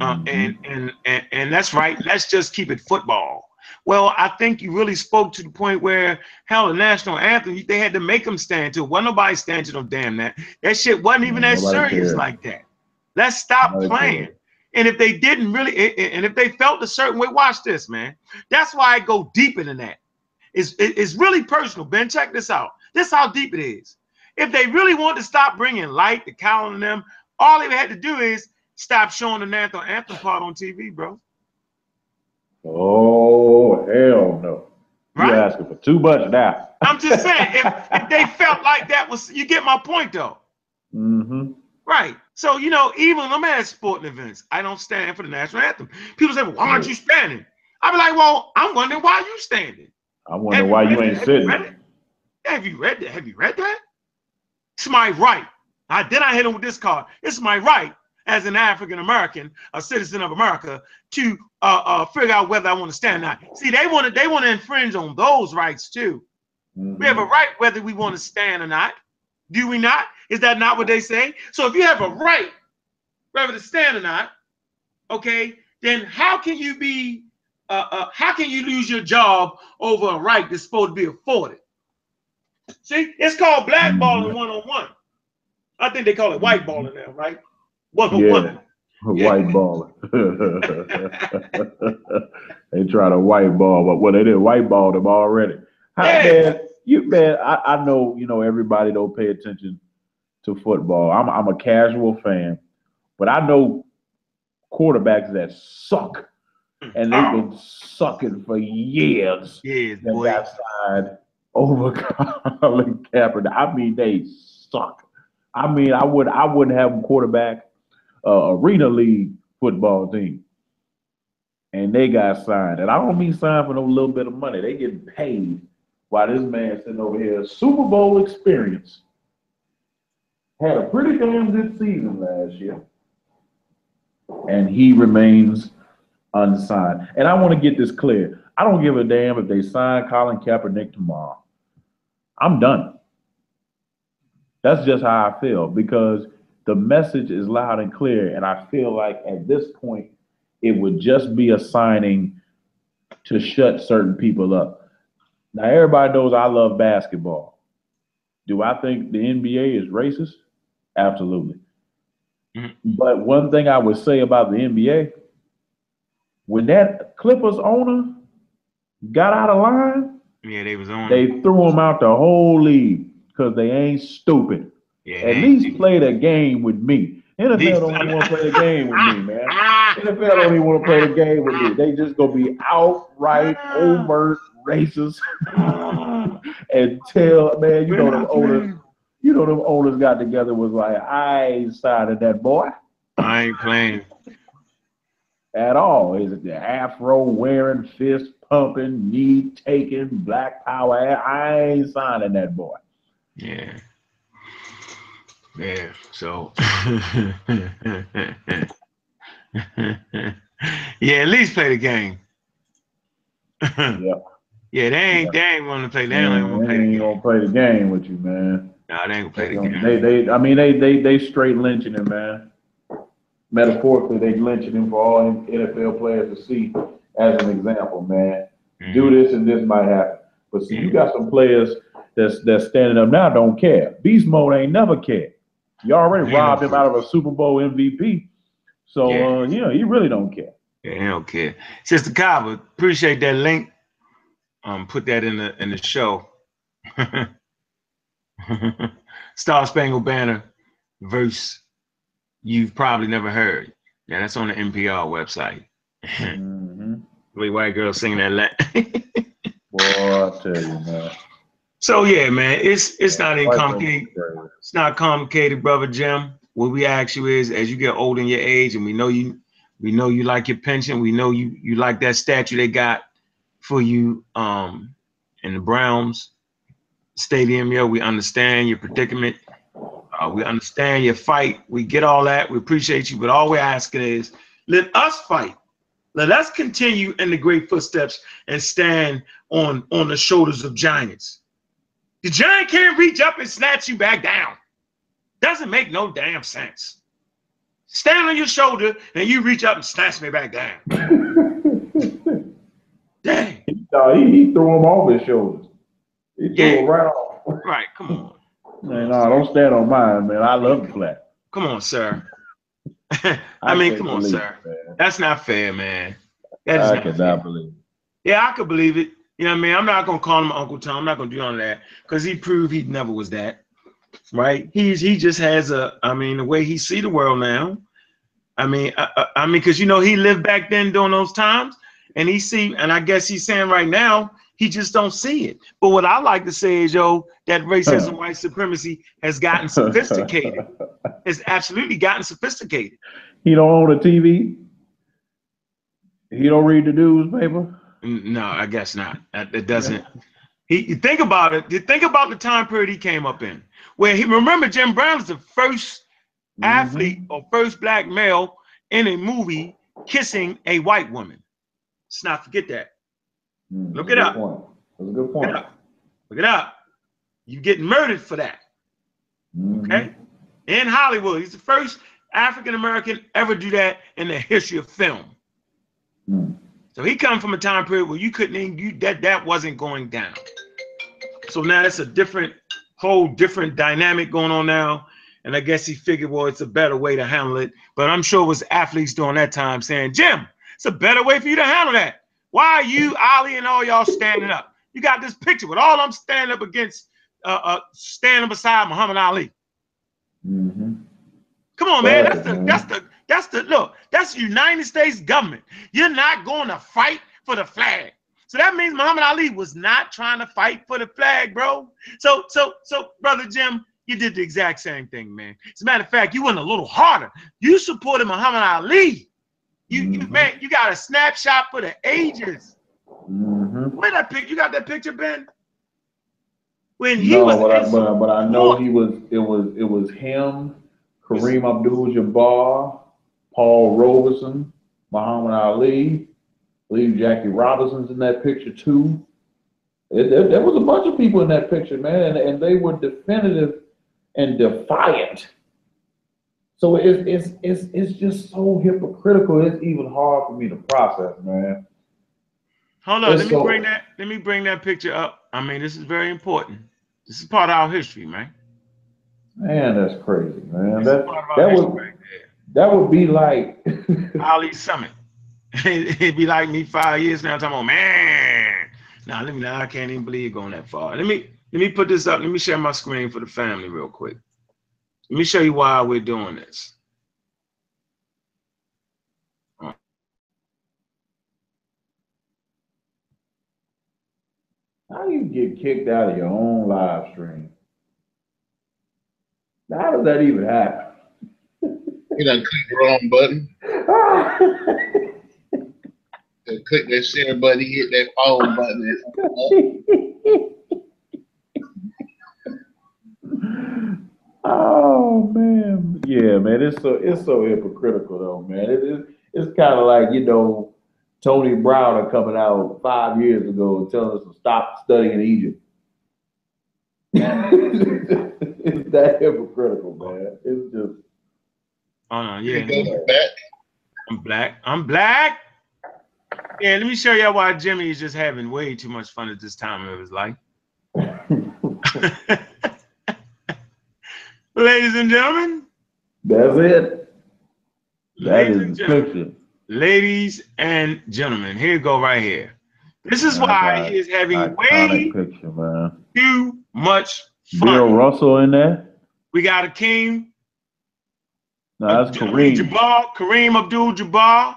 Uh, Mhm. and, and and and that's right. Let's just keep it football. Well, I think you really spoke to the point where hell, the national anthem, they had to make them stand to. it. Wasn't nobody stand to no damn that. That shit wasn't even that nobody serious like that. Let's stop Nobody playing. And if they didn't really, and if they felt a certain way, watch this, man. That's why I go deeper than that. It's, it's really personal, Ben. Check this out. This how deep it is. If they really want to stop bringing light to Colin and them, all they had to do is stop showing the anthem, anthem part on TV, bro. Oh hell no! Right? You're asking for too much now. I'm just saying, if, if they felt like that was, you get my point though. Mm-hmm. Right. So, you know, even when I'm at sporting events, I don't stand for the national anthem. People say, well, why aren't you standing? I be like, well, I'm wondering why you standing. I wonder Have why you ain't it? Have sitting. read it? Have you read that? Have you read that? It's my right. I then I hit him with this card. It's my right as an African American, a citizen of America, to uh, uh, figure out whether I want to stand or not. See, they want to they want to infringe on those rights too. We have a right whether we want to stand or not. Do we not? Is that not what they say? So if you have a right whether to stand or not, okay, then how can you be uh, uh, how can you lose your job over a right that's supposed to be afforded? See, it's called blackballing one on one. I think they call it whiteballing now, right? Yeah. Yeah. White ball. they try to white ball, but well, they did white ball them already. How, Yeah. man, you man, I, I know you know everybody don't pay attention to football. I'm I'm a casual fan, but I know quarterbacks that suck, and they've Oh, been sucking for years. yes, That boy. got signed over Colin Kaepernick. I mean, they suck. I mean, I would I wouldn't have them quarterback uh, arena league football team. And they got signed. And I don't mean signed for no little bit of money. They getting paid while this man sitting over here, Super Bowl experience. Had a pretty damn good season last year. And he remains unsigned. And I want to get this clear. I don't give a damn if they sign Colin Kaepernick tomorrow. I'm done. That's just how I feel because the message is loud and clear. And I feel like at this point, it would just be a signing to shut certain people up. Now, everybody knows I love basketball. Do I think the NBA is racist? Absolutely. Mhm. But one thing I would say about the NBA, when that Clippers owner got out of line, Yeah, they was on. they threw him out the whole league because they ain't stupid. Yeah, At least play the game with me. NFL These- don't even want to play the game with me, man. Ah, NFL don't even want to play the game with me. They just gonna be outright overt racist ah. and tell man, you know them owners, You know, them owners got together was like, I ain't signing that boy I ain't playing. at all. Is it the afro wearing, fist pumping, knee taking, black power? I ain't signing that boy. Yeah. Yeah. So yeah, at least play the game. Yeah. Yeah, they ain't they ain't want to play. They don't even want to play ain't gonna play the game with you, man. Nah, they ain't gonna play the game. They, they, I mean, they, they, they straight lynching him, man. Metaphorically, they lynching him for all NFL players to see as an example, man. Mm-hmm. Do this and this might happen. But see, you got some players that's that's standing up now don't care. Beast mode ain't never cared. You already robbed him out of a Super Bowl MVP. So Yeah. uh, you know, he really don't care. Yeah, they don't care. Sister Kava, appreciate that link. Um, put that in the in the show. Star Spangled Banner verse you've probably never heard. Yeah, that's on the NPR website. hmm Wait, white girl singing that. Boy, I tell you, man. So yeah, man, it's it's not folks complicated. It's not complicated, brother Jim. What we ask you is, as you get older in your age, and we know you, we know you like your pension. We know you you like that statue they got for you um in the Browns stadium. Yeah, we understand your predicament. Uh, we understand your fight. We get all that. We appreciate you, but all we're asking is, let us fight. Let us continue in the great footsteps and stand on on the shoulders of giants. The giant can't reach up and snatch you back down. Doesn't make no damn sense. Stand on your shoulder and you reach up and snatch me back down. Dang. No, he, he threw him off his shoulders. He threw Yeah. him right off. Right, come on. Man, no, don't stand on mine, man. I love the flag. Come on, sir. I mean, come on, sir. it. That's not fair, man. That is I not fair. cannot believe it. Yeah, I could believe it. You know what I mean? I'm not gonna call him Uncle Tom. I'm not gonna do all that because he proved he never was that. Right? He's he just has a. I mean, the way he see the world now. I mean, I, I, I mean, because you know he lived back then during those times, and he see, and I guess he's saying right now he just don't see it. But what I like to say is, yo, that racism, white supremacy has gotten sophisticated. It's absolutely gotten sophisticated. He don't own a TV. He don't read the newspaper. No, I guess not. That doesn't. He you think about it. You think about the time period he came up in, where he remember Jim Brown is the 1st Mm-hmm. athlete or first black male in a movie kissing a white woman. Let's not forget that. Mm, Look it up. point. That's a good point. Look it up. Look it up. You get murdered for that. Mhm. Okay. In Hollywood, he's the first African American ever do that in the history of film. Mm. So he come from a time period where you couldn't even you that that wasn't going down. So now it's a different whole different dynamic going on now. And I guess he figured, well, it's a better way to handle it. But I'm sure it was athletes during that time saying, Jim, it's a better way for you to handle that. Why are you, Ali, and all y'all standing up? You got this picture with all them standing up against, uh, uh standing beside Muhammad Ali. Mhm. Come on, man. That's the that's the that's the look. That's the United States government. You're not going to fight for the flag. So that means Muhammad Ali was not trying to fight for the flag, bro. So so so brother Jim, you did the exact same thing, man. As a matter of fact, you went a little harder. You supported Muhammad Ali. You, you Mhm. man, you got a snapshot for the ages. Mhm. Where that pic? You got that picture, Ben? When he No, was but I, but, but I know he was. It was. It was him, Kareem Abdul-Jabbar, Paul Robeson, Muhammad Ali. I believe Jackie Robinson's in that picture too. It, there, there was a bunch of people in that picture, man, and, and they were definitive and defiant. So it's it's it's it's just so hypocritical. It's even hard for me to process, man. Hold on, It's let me so- bring that. Let me bring that picture up. I mean, this is very important. This is part of our history, man. Man, that's crazy, man. This That part of our that history would right there. That would be like Ali Summit. It'd be like me five years now talking about man. Now let me. Now I can't even believe going that far. Let me let me put this up. Let me share my screen for the family real quick. Let me show you why we're doing this. How do you get kicked out of your own live stream? How does that even happen? You done click the wrong button. They click that share button, hit that phone button. oh man, yeah, man, it's so it's so hypocritical though, man. It is it's kind of like you know Tony Browder coming out five years ago and telling us to stop studying in Egypt. it's that hypocritical, man. It's just No, You yeah. go back. I'm black. I'm black. Yeah, let me show y'all why Jimmy is just having way too much fun at this time of his life. Ladies and gentlemen, that's it. That ladies is and gentlemen, picture. ladies and gentlemen, here you go right here. This is why God. he is having way picture, man. too much fun. Bill Russell in there. We got Akeem, No, that's Kareem. Jabbar, Kareem Abdul-Jabbar.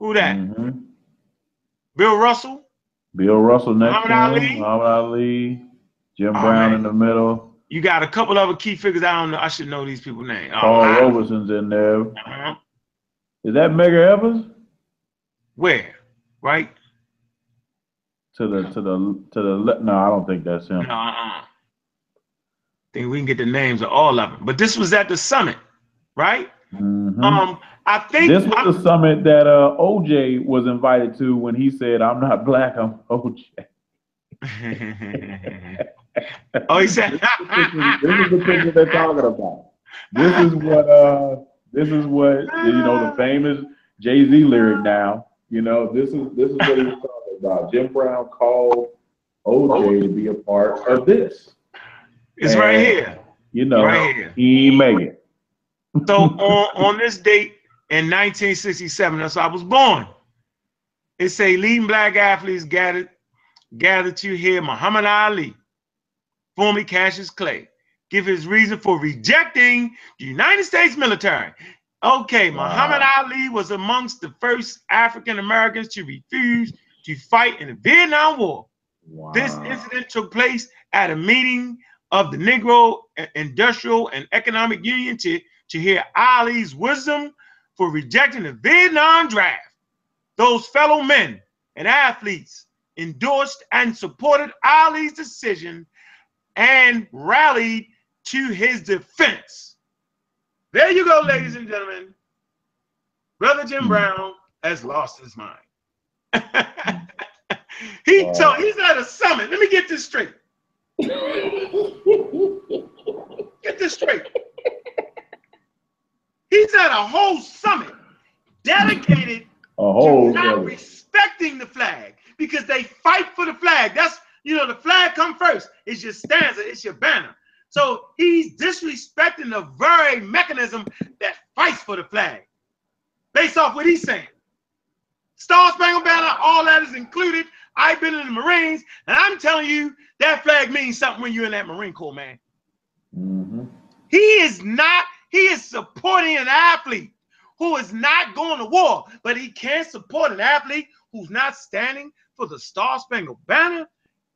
Who that? Mhm. Bill Russell. Bill Russell next Muhammad to him. Ali. Muhammad Ali. Jim Oh, Brown man. in the middle. You got a couple other key figures. I don't know. I should know these people's names. Oh, Paul I- Roberson's in there. uh-huh. Is that Mega Evans? Where? Right? To the to the to the no, I don't think that's him. No, uh-uh. Think we can get the names of all of them. But this was at the summit, right? Mhm. Um, I think this was I'm- the summit that uh, OJ was invited to when he said, "I'm not black, I'm OJ." oh, he said. this is the picture they're talking about. This is what uh this is what you know the famous Jay Z lyric now. You know this is this is what he was talking about. Jim Brown called OJ to be a part of this. it's right here. You know Right here. he ain't make it. So on, on this date in 1967, that's I was born. It say leading black athletes gathered gathered to hear Muhammad Ali, formerly Cassius Clay, give his reason for rejecting the United States military. Okay, Wow. Muhammad Ali was amongst the first African Americans to refuse to fight in the Vietnam War. Wow. This incident took place at a meeting of the Negro Industrial and Economic Union to, to hear Ali's wisdom for rejecting the Vietnam draft. Those fellow men and athletes endorsed and supported Ali's decision and rallied to his defense. There you go, ladies and gentlemen. Brother Jim hmm. Brown has lost his mind. he Wow. so he's at a summit. Let me get this straight. Get this straight. He's at a whole summit dedicated a whole to not other- respecting the flag because they fight for the flag. That's you know the flag come first. It's your stanza. It's your banner. So he's disrespecting the very mechanism that fights for the flag, based off what he's saying. Star Spangled Banner, all that is included. I've been in the Marines, and I'm telling you that flag means something when you're in that Marine Corps, man. Mhm. He is not, he is supporting an athlete who is not going to war, but he can't support an athlete who's not standing for the Star Spangled Banner.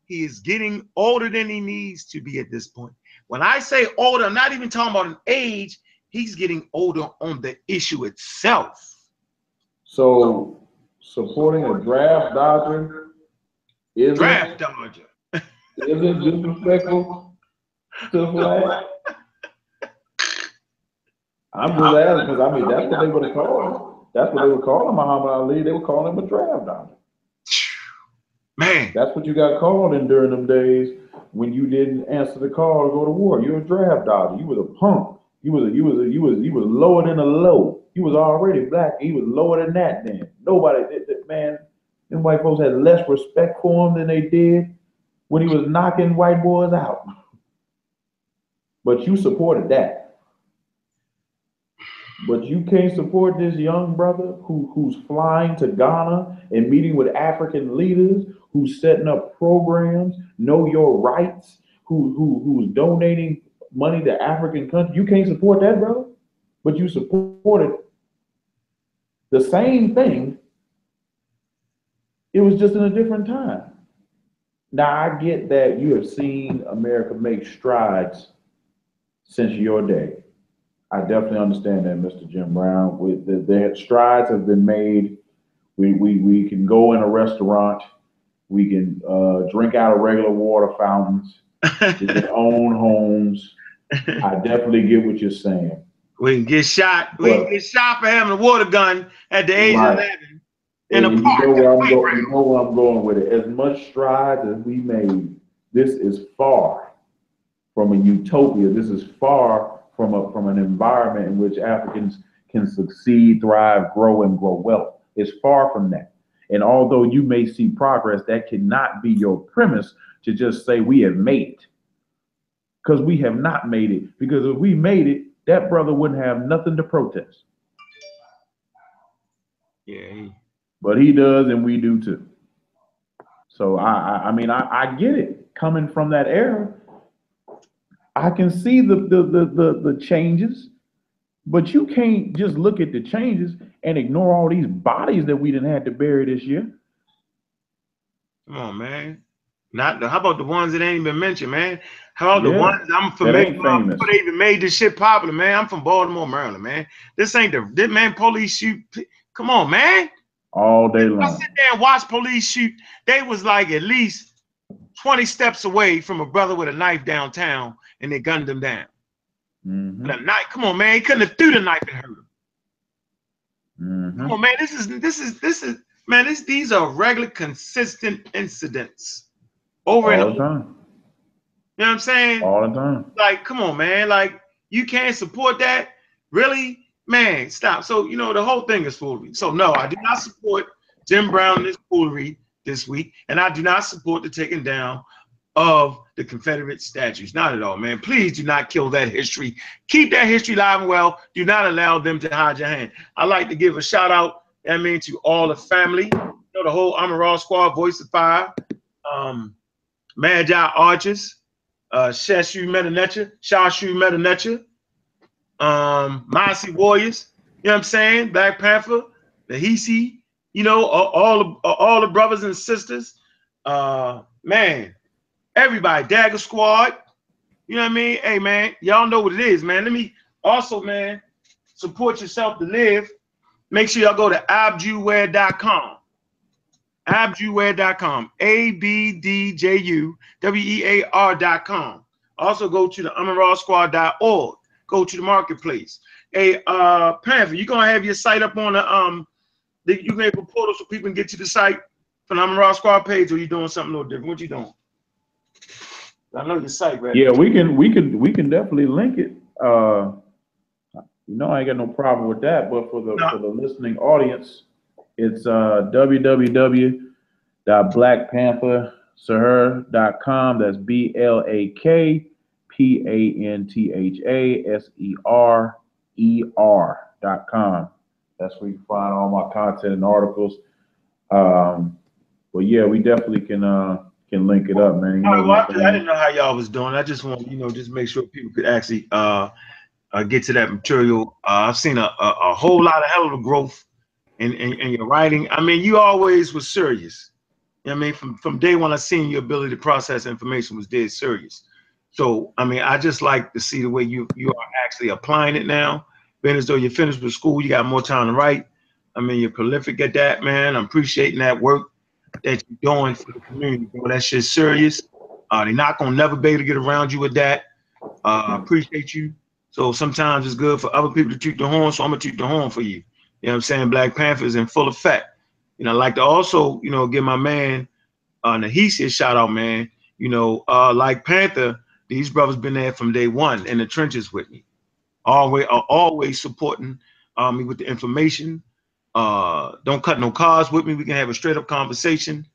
He is getting older than he needs to be at this point. When I say older, I'm not even talking about an age, he's getting older on the issue itself. So supporting a draft dodger isn't Draft dodger. isn't disrespectful to the flag. I'm just asking because I mean that's what they would have called him. That's what they would call him Muhammad Ali. They would call him a draft dodger. Man, That's what you got called in during them days when you didn't answer the call to go to war. You're a draft dodger. You was a punk. You was a, you was a, you was you was lower than a low. You was already black. He was lower than that. Then nobody, that, that man, them white folks had less respect for him than they did when he was knocking white boys out. But you supported that. But you can't support this young brother who, who's flying to Ghana and meeting with African leaders, who's setting up programs, know your rights, who, who who's donating money to African countries. You can't support that, brother. But you supported the same thing. It was just in a different time. Now I get that you have seen America make strides since your day. I definitely understand that, Mr. Jim Brown. With the, the strides have been made. We, we, we can go in a restaurant. We can uh, drink out of regular water fountains. We can own homes. I definitely get what you're saying. we can get shot. We can get shot for having a water gun at the age Right. of 11 in a And you park. know where I'm going, you know where I'm going with it. As much strides as we made, this is far from a utopia. This is far from a, from an environment in which Africans can succeed, thrive, grow, and grow wealth. It's far from that. And although you may see progress, that cannot be your premise to just say we have made it. Because we have not made it. Because if we made it, that brother wouldn't have nothing to protest. Yeah, but he does and we do too. So I, I, I mean, I, I get it coming from that era. I can see the, the, the, the, the changes, but you can't just look at the changes and ignore all these bodies that we didn't have to bury this year. Come on, man. Not the, how about the ones that ain't even mentioned, man? How about the ones I'm familiar with they even made this shit popular, man? I'm from Baltimore, Maryland, man. This ain't the this man police shoot. Come on, man. All day long. I sit there and watch police shoot. They was like at least 20 steps away from a brother with a knife downtown, and they gunned him down. Mhm, With a knife. Come on, man. He couldn't have threw the knife and hurt him. mhm. Come on, man. This is this is this is man. This these are regular, consistent incidents over and over. the You know what I'm saying? All the time. Like, come on, man. Like, you can't support that. Really? Man, stop. So, you know, the whole thing is foolery. So, no, I do not support Jim Brown and his foolery this week. And I do not support the taking down of the Confederate statues. Not at all, man. Please do not kill that history. Keep that history alive and well. Do not allow them to hide your hand. I like to give a shout out, I mean, to all the family, you know, the whole Raw squad, Voice of Fire, um, Magi Archers, uh Sheshu Metanecha, Shashu Metanecha, um, Mossy Warriors, you know what I'm saying? Black Panther, the Hisi, you know, all, all, the- all the brothers and sisters. Uh man, everybody, Dagger Squad, you know what I mean? Hey man, y'all know what it is, man. Let me also, man, support yourself to live. Make sure y'all go to abdjuwear.com. Abdjuwear.com. A B D J U W E A R.com. Also go to the UnraWsquad.org. Go to the marketplace. Hey, uh, Panther, you gonna have your site up on the um, the, you gonna have a portal so people can get to the site from the Squad page, or you doing something a little different? What you doing? I know your site, right? Yeah, we can, we can, we can definitely link it. Uh, you know, I ain't got no problem with that, but for the, No. for the listening audience, it's, uh, www.blackpantherseher.com. That's B L A K P A N T H A S E R E R dot com. That's where you can find all my content and articles. Um, but yeah, we definitely can, uh, can link it up, man. You know well, I, I didn't know how y'all was doing. I just want you know just make sure people could actually uh, uh get to that material. Uh, I've seen a, a a whole lot of hell of a growth in, in in your writing. I mean, you always was serious. You know what I mean, from from day one, I seen your ability to process information was dead serious. So I mean, I just like to see the way you you are actually applying it now. Being as though you're finished with school, you got more time to write. I mean, you're prolific at that, man. I'm appreciating that work that you're doing for the community, bro. That shit's serious. Uh, they're not gonna never be able to get around you with that. Uh, I appreciate you. So sometimes it's good for other people to toot the horn, so I'm gonna toot the horn for you. You know what I'm saying? Black Panther is in full effect. And I like to also, you know, give my man uh Nahisi a shout out, man. You know, uh, like Panther, these brothers been there from day one in the trenches with me. Always, uh, always supporting uh, me with the information. Uh, don't cut no cars with me. We can have a straight up conversation.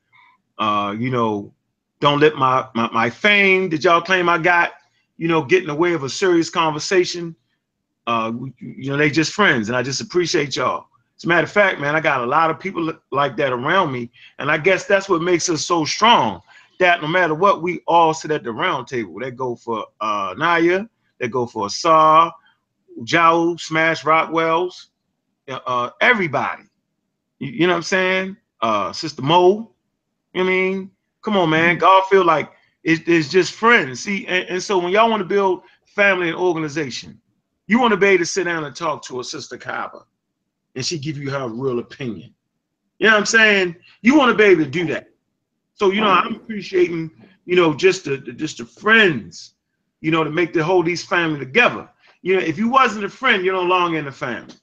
Uh, you know, don't let my, my my fame that y'all claim I got, you know, get in the way of a serious conversation. Uh, you know, they just friends, and I just appreciate y'all. As a matter of fact, man, I got a lot of people like that around me, and I guess that's what makes us so strong. That no matter what, we all sit at the round table. They go for uh Naya, they go for Saw, Joe, Smash Rockwells, uh, everybody. You, you know what I'm saying? Uh, Sister Mo. You know I mean? Come on, man. God feel like it- it's just friends. See, and, and so when y'all want to build family and organization. You want to be able to sit down and talk to a sister Kaba, and she give you her real opinion. You know what I'm saying? You want to be able to do that. So you know, I'm appreciating you know just the, the just the friends, you know, to make the whole these family together. You know, if you wasn't a friend, you're no longer in the family,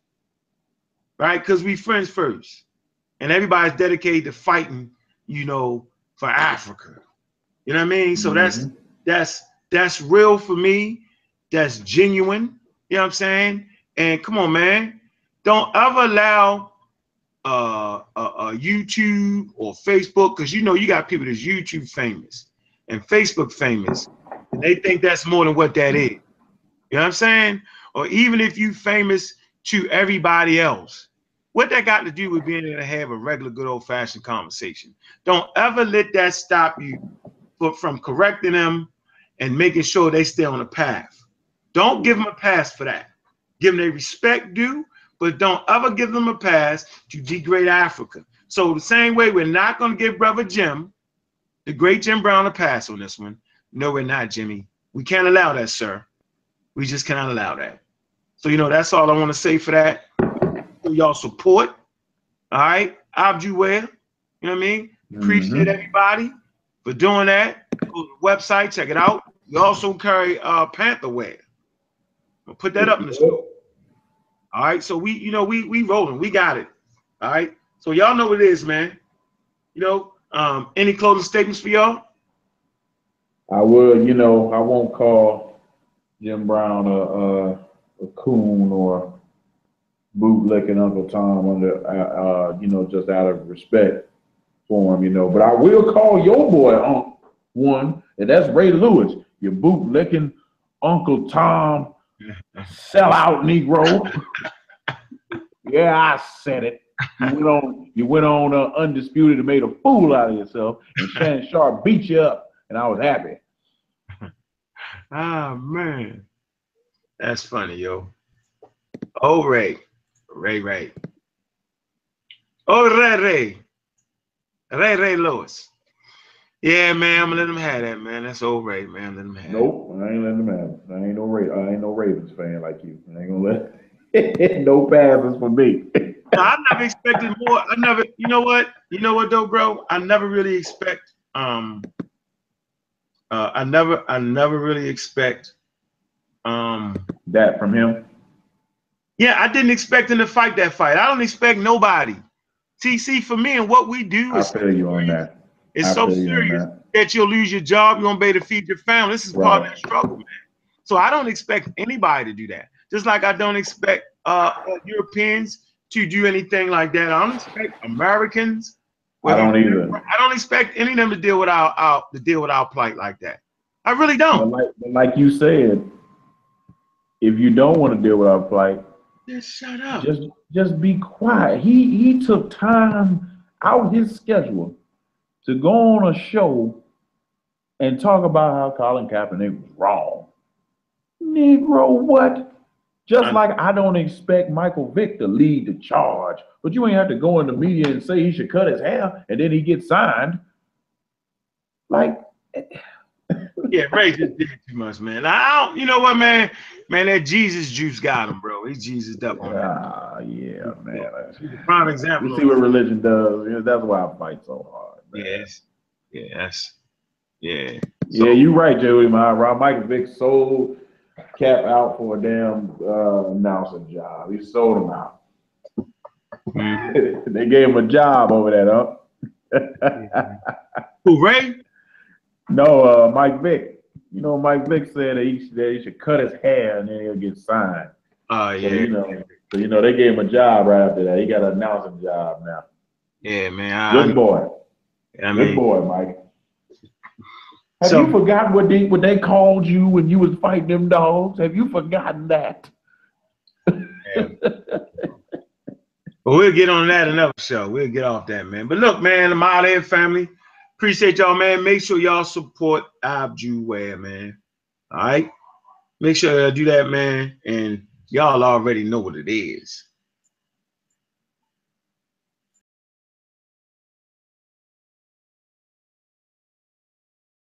right? Because we friends first, and everybody's dedicated to fighting, you know, for Africa. You know what I mean? So that's Mhm. that's that's real for me. That's genuine. You know what I'm saying? And come on, man, don't ever allow uh, uh, uh YouTube or Facebook because you know you got people that's YouTube famous and Facebook famous, and they think that's more than what that is. You know what I'm saying? Or even if you famous to everybody else, what that got to do with being able to have a regular, good old fashioned conversation? Don't ever let that stop you from correcting them and making sure they stay on the path. Don't give them a pass for that. Give them their respect due, but don't ever give them a pass to degrade Africa. So the same way we're not going to give brother Jim, the great Jim Brown, a pass on this one. No, we're not, Jimmy. We can't allow that, sir. We just cannot allow that. So you know that's all I want to say for that. For y'all support. All right, Abdjuwear. You know what I mean? Appreciate Mhm. everybody for doing that. Go to the website, check it out. We also carry uh Panther wear. We'll put that up in the store. All right, so we, you know, we we rolling, we got it. All right, so y'all know what it is, man. You know, um, any closing statements for y'all? I would, you know, I won't call Jim Brown a, a, a coon or bootlicking Uncle Tom under, uh, uh, you know, just out of respect for him, you know. But I will call your boy Unc one, and that's Ray Lewis. You bootlicking Uncle Tom, sellout Negro. yeah, I said it. You went on, you went on uh, undisputed and made a fool out of yourself, and Shannon Sharpe beat you up, and I was happy. Ah man, that's funny, yo. Oh Ray, Ray Ray. Oh Ray Ray, Ray Ray Lewis. Yeah, man, I'm gonna let him have that, man. That's old Ray, man. Let him have. it. Nope, I ain't letting them have it. I ain't no Ray. I ain't no Ravens fan like you. I ain't gonna let no passes for me. I never expected more. I never, you know what? You know what though, bro? I never really expect. Um, uh, I never, I never really expect. Um, that from him. Yeah, I didn't expect him to fight that fight. I don't expect nobody. TC for me and what we do I is feel you on that. it's I so serious that. that you'll lose your job. You won't be able to feed your family. This is part of Right. that struggle, man. So I don't expect anybody to do that. Just like I don't expect uh, Europeans to do anything like that. I don't expect Americans. I don't either. I don't expect any of them to deal with our, our to deal with our plight like that. I really don't. like, but like you said, if you don't want to deal with our plight, Just shut up. just just be quiet. He he took time out his schedule to go on a show and talk about how Colin Kaepernick was wrong. Negro, what? Just I- like I don't expect Michael Vick to lead the charge, but you ain't have to go in the media and say he should cut his hair and then he gets signed. Like, eh, Yeah, Ray just did too much, man. I don't, you know what, man? Man, that Jesus juice got him, bro. He Jesus up on that. ah, yeah, man. He's a prime example. You see what religion does. You know, That's why I fight so hard. man. Yes. Yes. Yeah. Yeah, you're right, Joey. My Rob Michael Vick sold Cap out for a damn uh, announcer job. He sold him out. Mhm. they gave him a job over there, huh? Who, Ray? No, uh, Mike Vick. You know, Mike Vick said that he, that he should cut his hair and then he'll get signed. Oh, So, yeah. you know, so, you know, they gave him a job right after that. He got an announcing job now. Yeah, man. I, Good boy. I Good boy, Mike. Have So- you forgotten what they what they called you when you was fighting them dogs? Have you forgotten that? but we'll get on that another show. We'll get off that, man. But look, man, I'm out here, family. Appreciate y'all, man. Make sure y'all support Abdjuwear, man. All right. Make sure y'all do that, man. And y'all already know what it is.